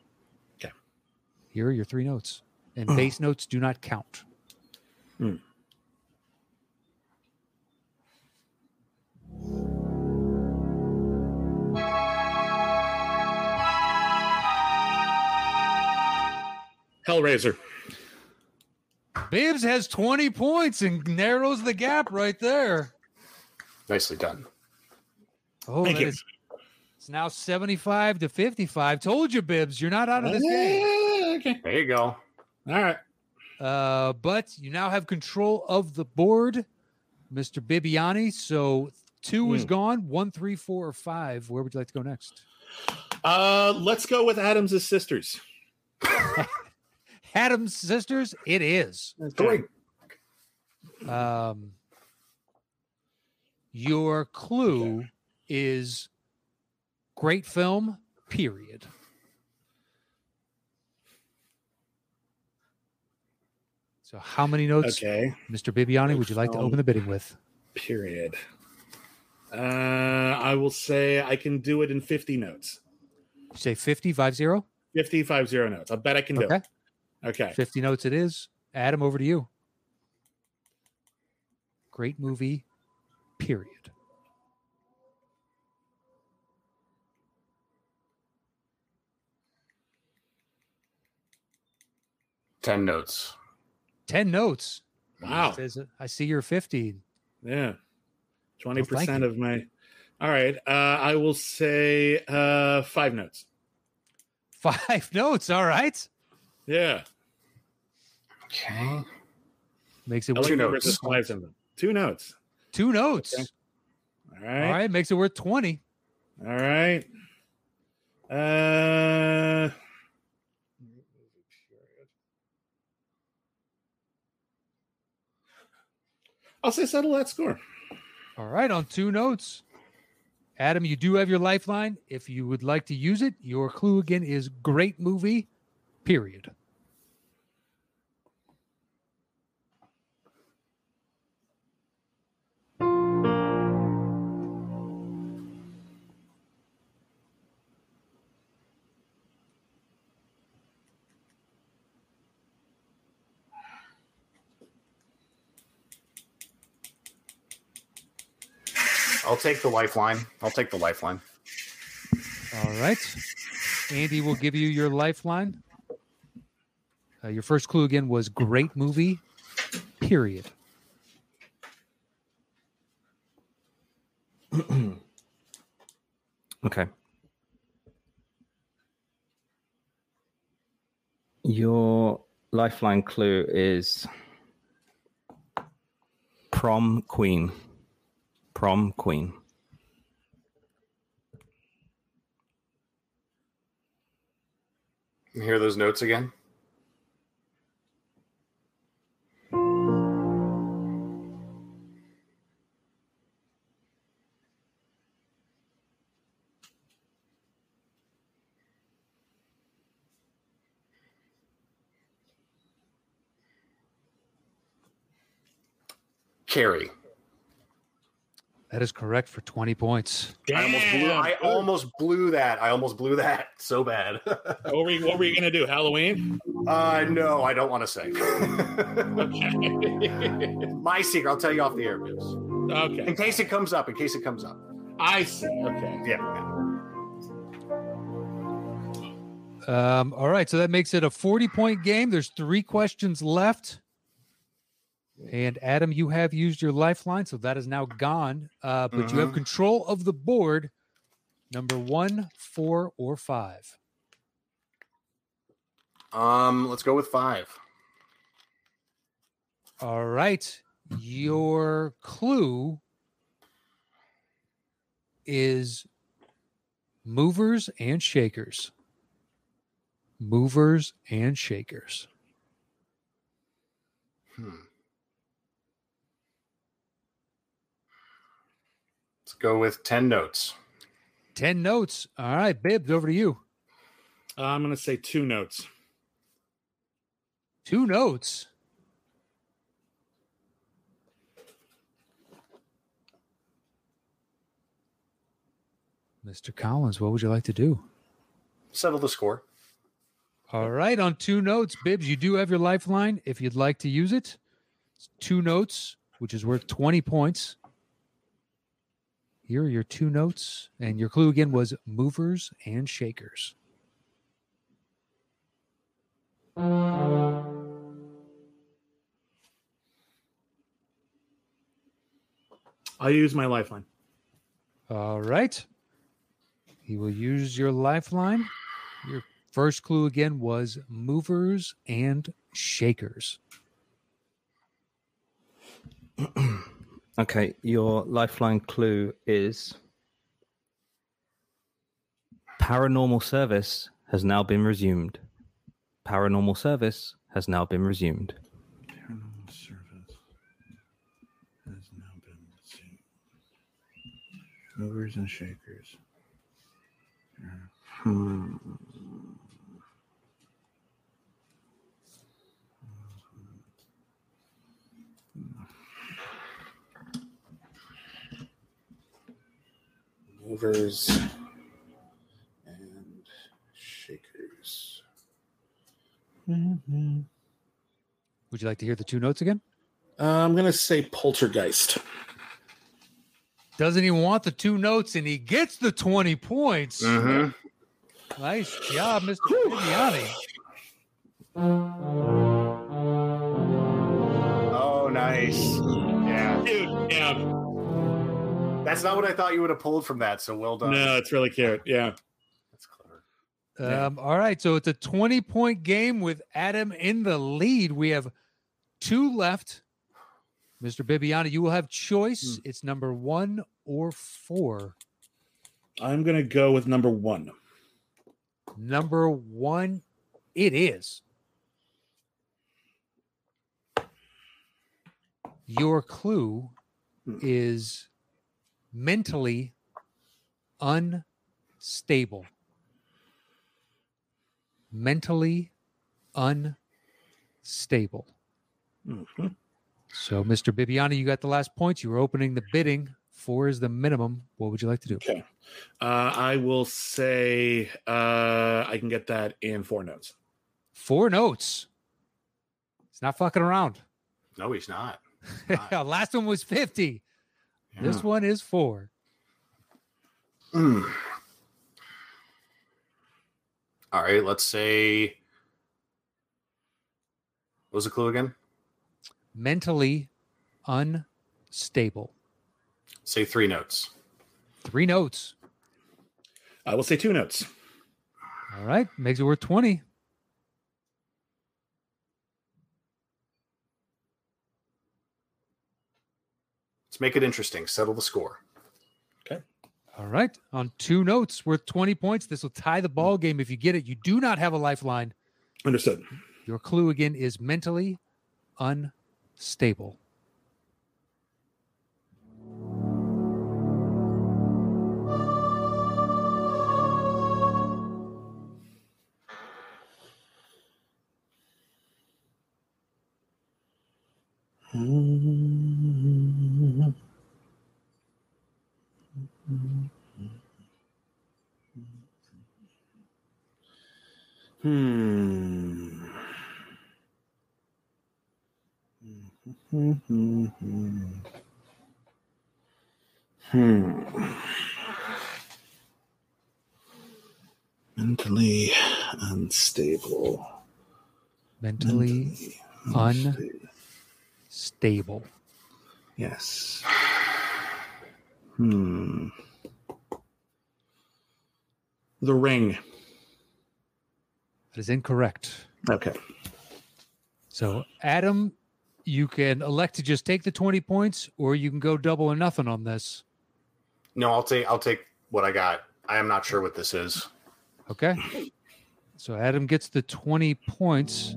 Okay. Here are your three notes. And bass notes do not count. Hmm. Hellraiser. Bibbs has 20 points and narrows the gap right there. Nicely done. Oh, Thank you. is- it's now 75 to 55. Told you, Bibbs, you're not out of this game. Okay. There you go. All right. Uh, but you now have control of the board, Mr. Bibbiani. So two is Hmm. gone. One, three, four, or five. Where would you like to go next? Uh, let's go with Adams' sisters. Adam's sisters. It is. Three. Um, your clue is great film. Period. So, how many notes, Okay. Mr. Bibbiani, would you like to open the bidding with? Period. Uh, I will say I can do it in 50 notes. You say 50, 5 0? 50, 50 notes. I bet I can do Okay. it. Okay. 50 notes it is. Adam, over to you. Great movie, period. Ten notes. 10 notes. Wow. Says, I see you're 50. Yeah. 20% you. of my. All right. Uh, I will say uh, five notes. Five notes. All right. Yeah. Okay. Makes it worth Two notes. with fives them. Two notes. two notes. Okay. All All right. right. Makes it worth 20. All right. Uh, I'll say settle that score. All right. On two notes. Adam, you do have your lifeline. If you would like to use it, your clue again is great movie, period. Take the lifeline. I'll take the lifeline. All right. Andy will give you your lifeline. Uh, your first clue again was great movie, period. Okay. Your lifeline clue is prom queen. Prom queen. Hear those notes again? Carrie. That is correct for 20 points. I almost blew. Damn. I almost blew that. I almost blew that so bad. What were you, you gonna do? Halloween? uh, no, I don't want to say. Okay. My secret. I'll tell you off the air, Bibbs. okay. In case it comes up. In case it comes up. I see. Okay. Yeah. Um, all right, so that makes it a 40 point game. There's three questions left. And Adam, you have used your lifeline, so that is now gone. Uh, but you have Mhm. control of the board. Number one, four, or five. Um, let's go with five. All right. Your clue is movers and shakers. Movers and shakers. Hmm. Go with ten notes. 10 notes. All right, Bibbs, over to you. Uh, I'm gonna say two notes. Two notes. Mr. Collins, what would you like to do? Settle the score. All right, on two notes, Bibbs, you do have your lifeline if you'd like to use it. It's two notes, which is worth 20 points. Here are your two notes, and your clue again was movers and shakers. I'll use my lifeline. All right. He will use your lifeline. Your first clue again was movers and shakers. Okay, your lifeline clue is paranormal service has now been resumed. Paranormal service has now been resumed. Paranormal service has now been resumed. Movers and shakers. Hmm. Movers and shakers. Mm-hmm. Would you like to hear the two notes again? Uh, I'm gonna say poltergeist. Doesn't even want the two notes, and he gets the 20 points. Mm-hmm. Nice job, Mr. Bibbiani. Oh, nice. Yeah. Dude, yeah. That's not what I thought you would have pulled from that. So well done. No, it's really cute. Yeah. That's clever. Yeah. Um, all right, so it's a 20 point game with Adam in the lead. We have two left. Mr. Bibbiani, you will have choice. It's number one or four. I'm gonna go with number one. Number one, it is. Your clue Hmm. is mentally unstable. Mentally unstable. Mhm. So, Mr. Bibbiani, you got the last points. You were opening the bidding. Four is the minimum. What would you like to do? Okay. Uh, I will say uh, I can get that in four notes. Four notes. It's not fucking around. No, he's not. Last one was 50. This one is four. Mm. All right, let's say. What was the clue again? Mentally unstable. Say three notes. Three notes. I will say two notes. All right. Makes it worth 20. Make it interesting. Settle the score. Okay. All right. On two notes worth 20 points. This will tie the ball game if you get it. You do not have a lifeline. Understood. Your clue again is mentally unstable. Unstable. Mentally unstable. unstable. Yes. Hmm. The ring. That is incorrect. Okay. So, Adam, you can elect to just take the 20 points or you can go double or nothing on this. No, I'll take I'll take what I got. I am not sure what this is. Okay. So, Adam gets the 20 points.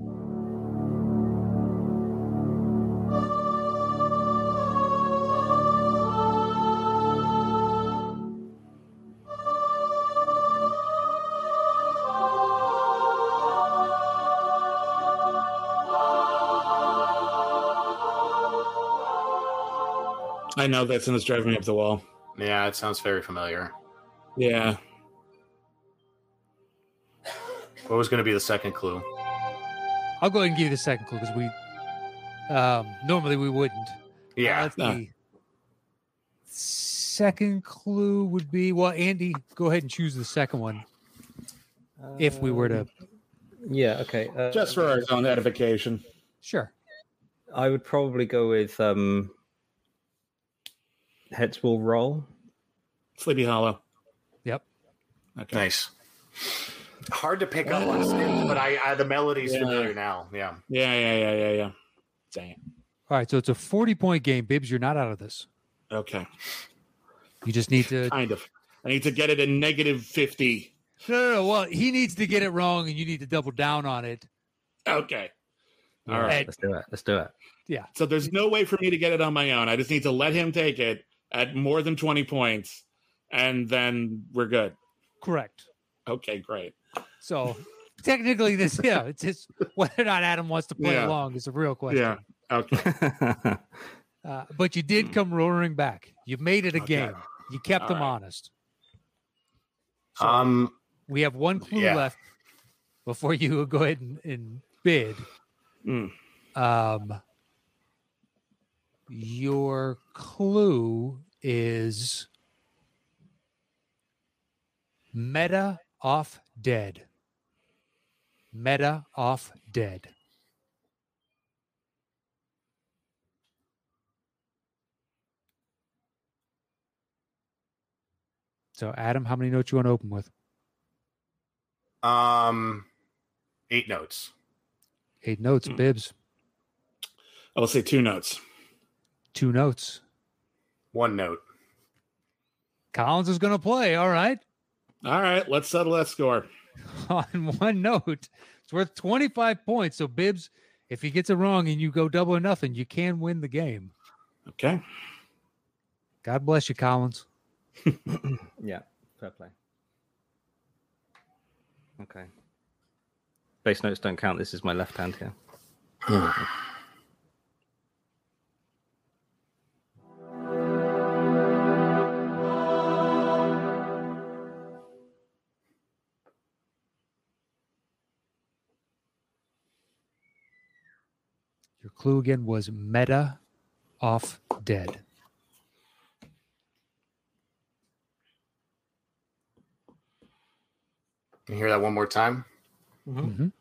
I know that's and it's driving me up the wall. Yeah, it sounds very familiar. Yeah. What was going to be the second clue? I'll go ahead and give you the second clue because we um, normally we wouldn't. Yeah, Uh, let's no. see. Second clue would be well, Andy, go ahead and choose the second one if we were to. Um, Yeah. Okay. Uh, Just for our own edification. Sure. I would probably go with um, heads will roll. Sleepy Hollow. Yep. Okay. nice. Hard to pick up on synth, but I, I the melody's Yeah. familiar now. Yeah. Yeah, yeah, yeah, yeah, yeah. Dang it. All right. So it's a 40 point game. Bibbs, you're not out of this. Okay. You just need to. Kind of. I need to get it in negative 50. No, no, no. Well, he needs to get it wrong and you need to double down on it. Okay. All right. Yeah, right. Let's do it. Let's do it. Yeah. So there's no way for me to get it on my own. I just need to let him take it at more than 20 points, and then we're good. Correct. Okay, great. So technically, this, yeah, it's just whether or not Adam wants to play Yeah. along is a real question. Yeah. Okay. Uh, but you did come roaring back. You made it a Okay. game. You kept All them right. honest. So Um. we have one clue yeah. left before you go ahead and, and bid. Mm. Um, your clue is meta off dead. Meta off dead. So, Adam, how many notes you want to open with? Um. Eight notes. Eight notes, Hmm. Bibbs. I will say two notes. Two notes. One note. Collins is going to play. All right. All right, let's settle that score. on one note. It's worth 25 points. So, Bibbs, if he gets it wrong and you go double or nothing, you can win the game. Okay. God bless you, Collins. yeah. Fair play. Okay. Bass notes don't count. This is my left hand here. Your clue again was meta off dead. Can you hear that one more time? Mhm.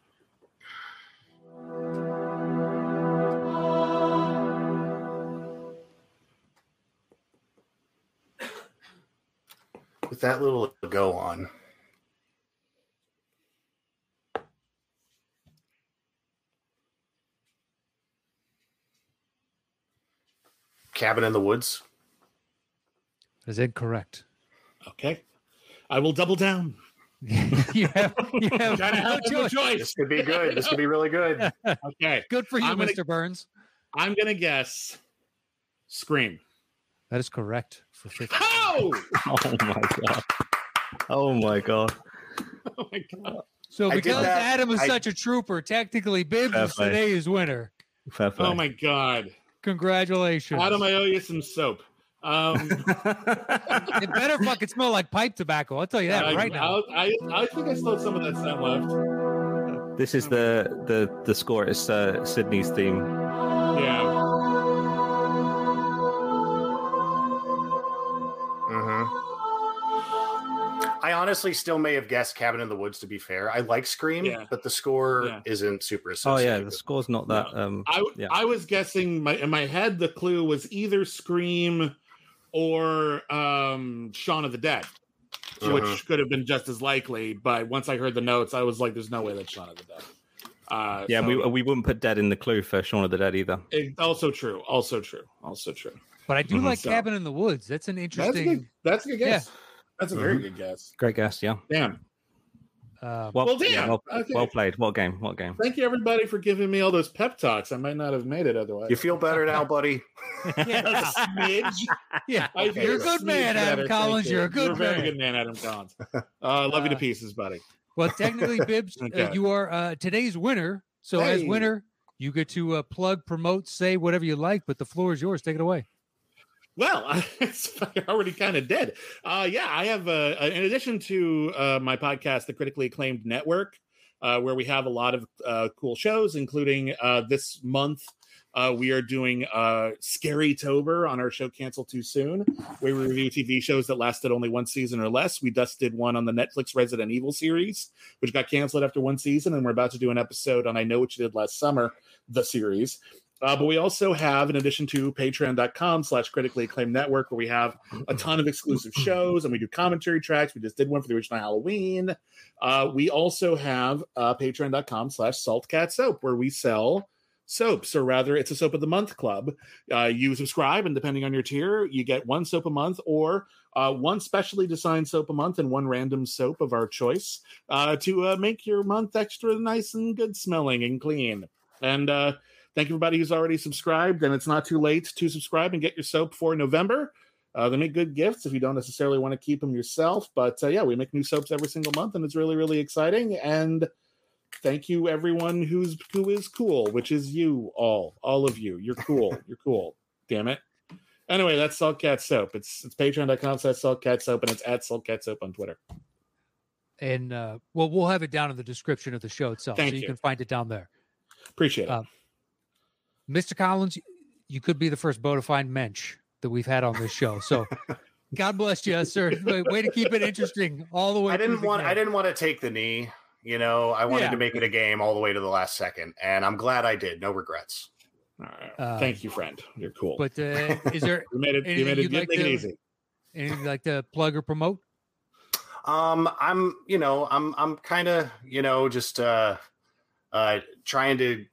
With that little go on. Cabin in the Woods. Is incorrect. Okay. I will double down. you have, you have Gotta no have choice. choice. This could be good. This could be really good. Okay. Good for you, I'm gonna- Mr. Burns. I'm gonna guess Scream. That is correct for 50. Oh! Oh my god. Oh my god. oh my god. So because that- Adam is I- such a trooper, technically Bibbs Fair is today's winner. Fair play. Oh my god. Congratulations. Adam, I owe you some soap. Um it better fucking smell like pipe tobacco. I'll tell you that I, right now. I, I, I think I still have some of that scent left. this is the the the score. It's uh, Sydney's theme. Yeah. Honestly still may have guessed Cabin in the Woods. To be fair, I like Scream, Yeah. but the score Yeah. isn't super Oh yeah, the score's not that. Um, I Yeah. I was guessing my in my head the clue was either Scream or um Shaun of the Dead. Which Mhm. could have been just as likely, but once I heard the notes, I was like, "There's no way that's Shaun of the Dead." Uh, yeah, so- we we wouldn't put dead in the clue for Shaun of the Dead either. it- also true, also true, also true. But I do Mhm. like So- Cabin in the Woods. That's an That's a interesting. good. That's a good guess. That's a very good guess. Great guess. Yeah. Damn. Uh, Well, Well, yeah, damn. well, Okay. well played. What game? What game? Thank you everybody for giving me all those pep talks. I might not have made it otherwise. You feel better now, buddy? yeah, Smidge. yeah. I feel You're a good man, Adam thank Collins. you. You're a good You're a very man. good man, Adam Collins. Uh, I love you to Uh, pieces, buddy. Well, technically, Bibbs, uh, Okay. you are uh, today's winner. So as winner, you get to uh, plug, promote, say whatever you like. But the floor is yours. Take it away. Well, fucking already kind of dead. Uh, yeah, I have, uh, in addition to uh, my podcast, The Critically Acclaimed Network, uh, where we have a lot of uh, cool shows, including uh, this month. Uh, we are doing uh, Scary Tober on our show Cancel Too Soon, where we review TV shows that lasted only one season or less. We just did one on the Netflix Resident Evil series, which got canceled after one season, and we're about to do an episode on I Know What You Did Last Summer, the series. Uh, but we also have, in addition to patreon.com slash critically acclaimed network, where we have a ton of exclusive shows and we do commentary tracks. We just did one for the original Halloween. Uh, we also have uh, patreon.com slash saltcat soap, where we sell soaps, or rather, it's a soap of the month club. Uh, you subscribe, and depending on your tier, you get one soap a month or uh, one specially designed soap a month and one random soap of our choice uh, to make your month extra nice and good smelling and clean. And thank you everybody who's already subscribed. And it's not too late to subscribe and get your soap for November. Uh, they make good gifts if you don't necessarily want to keep them yourself. But uh, yeah, we make new soaps every single month, and it's really, really exciting. And thank you, everyone who's who is cool, which is you all, all of you. You're cool. You're cool. Damn it. Anyway, that's Salt Cat Soap. It's it's patreon.com slash Salt Cat Soap, and it's at Salt Cat Soap on Twitter. And uh, well, we'll have it down in the description of the show itself, Thank so you, you. can find it down there. Appreciate it. Mr. Collins, you could be the first bona fide mensch that we've had on this show. So, God bless you, sir. Way- Way to keep it interesting all the way. I didn't want. game. I didn't want to take the knee. You know, I wanted Yeah. to make it a game all the way to the last second, and I'm glad I did. No regrets. All right. uh, Thank you, friend. You're cool. But uh, is there you made it. You anything made it. you'd You like make it to- easy. anything you'd like to plug or promote? Um, I'm, you know, I'm, I'm kind of, you know, just uh, uh, trying to,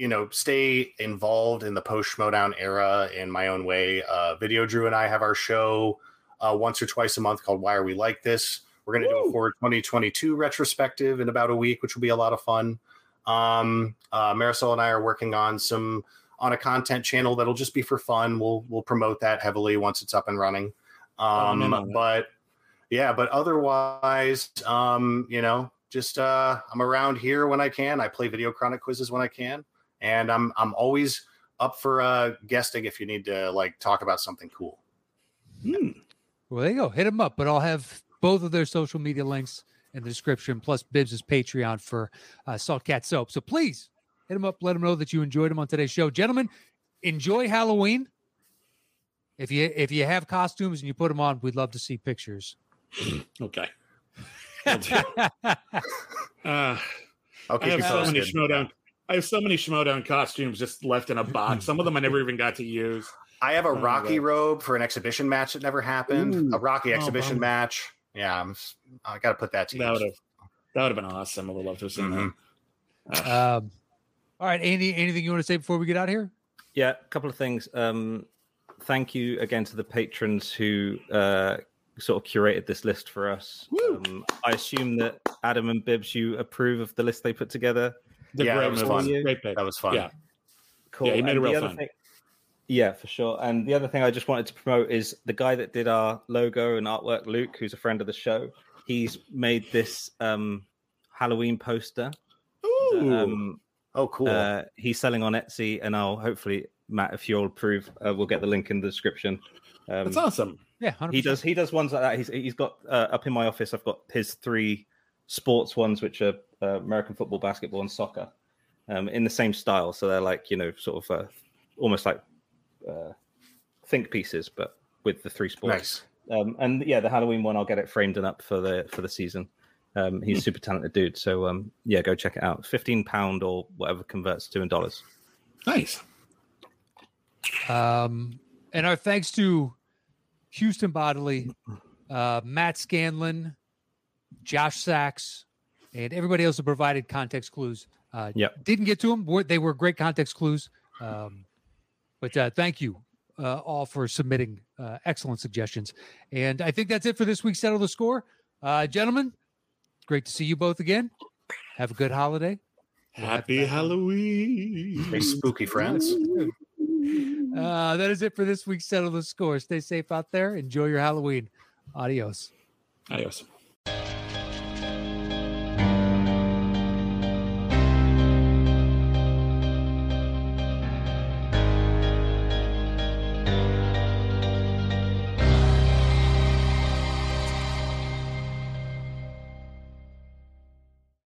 you know, stay involved in the post Schmoedown era in my own way. Uh, Video Drew and I have our show uh, once or twice a month called Why Are We Like This? We're going to do a forward 2022 retrospective in about a week, which will be a lot of fun. Um, uh, Marisol and I are working on some on a content channel that'll just be for fun. We'll we'll promote that heavily once it's up and running. I'm in on Um, but yeah, but otherwise, um, you know, just uh, I'm around here when I can. I play video chronic quizzes when I can, and I'm I'm always up for uh, guesting if you need to like talk about something cool. Hmm. Well, there you go. Hit them up, but I'll have both of their social media links in the description, plus Bibbs' Patreon for uh, Salt Cat Soap. So please hit them up. Let them know that you enjoyed them on today's show, gentlemen. Enjoy Halloween. If you if you have costumes and you put them on, we'd love to see pictures. Okay. Uh, I'll I keep have you so many posted. Schmoedown. I have so many Schmoedown costumes just left in a box. Some of them I never even got to use. I have a Oh, Rocky God. robe for an exhibition match that never happened. Ooh. A Rocky Oh, exhibition bummer. match. Yeah, I'm, s- I got to put that to That would have that would have been awesome. I would love to have seen Mhm. that. um, all right, Andy. Anything you want to say before we get out of here? Yeah, a couple of things. Um, thank you again to the patrons who uh, sort of curated this list for us. Um, I assume that Adam and Bibbs, you approve of the list they put together. The Yeah, great that was fun. Great pick. That was fun. Yeah. Cool. Yeah, he made it And the real fun. thing- yeah, for sure. And the other thing I just wanted to promote is the guy that did our logo and artwork, Luke, who's a friend of the show. He's made this um, Halloween poster. Ooh. Um, Oh, cool. uh, he's selling on Etsy, and I'll hopefully, Matt, if you'll approve, uh, we'll get the link in the description. Um, That's awesome. Yeah, 100%. he does he does ones like that he's he's got uh, up in my office i've got his three sports ones which are uh, american football basketball and soccer um, in the same style. So they're like you know sort of uh, almost like uh, think pieces but with the three sports. Nice. um, and yeah the halloween one i'll get it framed and up for the for the season. Um, he's a super talented dude. So um, yeah go check it out. 15 pound or whatever converts to in dollars. Nice. Um, and our thanks to Houston Bodily, uh, Matt Scanlon, Josh Sachs, and everybody else who provided context clues. Uh, Yep. Didn't get to them. Were- They were great context clues. Um, but uh, thank you uh, all for submitting uh, excellent suggestions. And I think that's it for this week's Settle the Score. Uh, gentlemen, great to see you both again. Have a good holiday. We'll Happy you back on- Halloween. Hey, spooky friends. Uh, that is it for this week's Settle the Score. Stay safe out there. Enjoy your Halloween. Adios. Adios.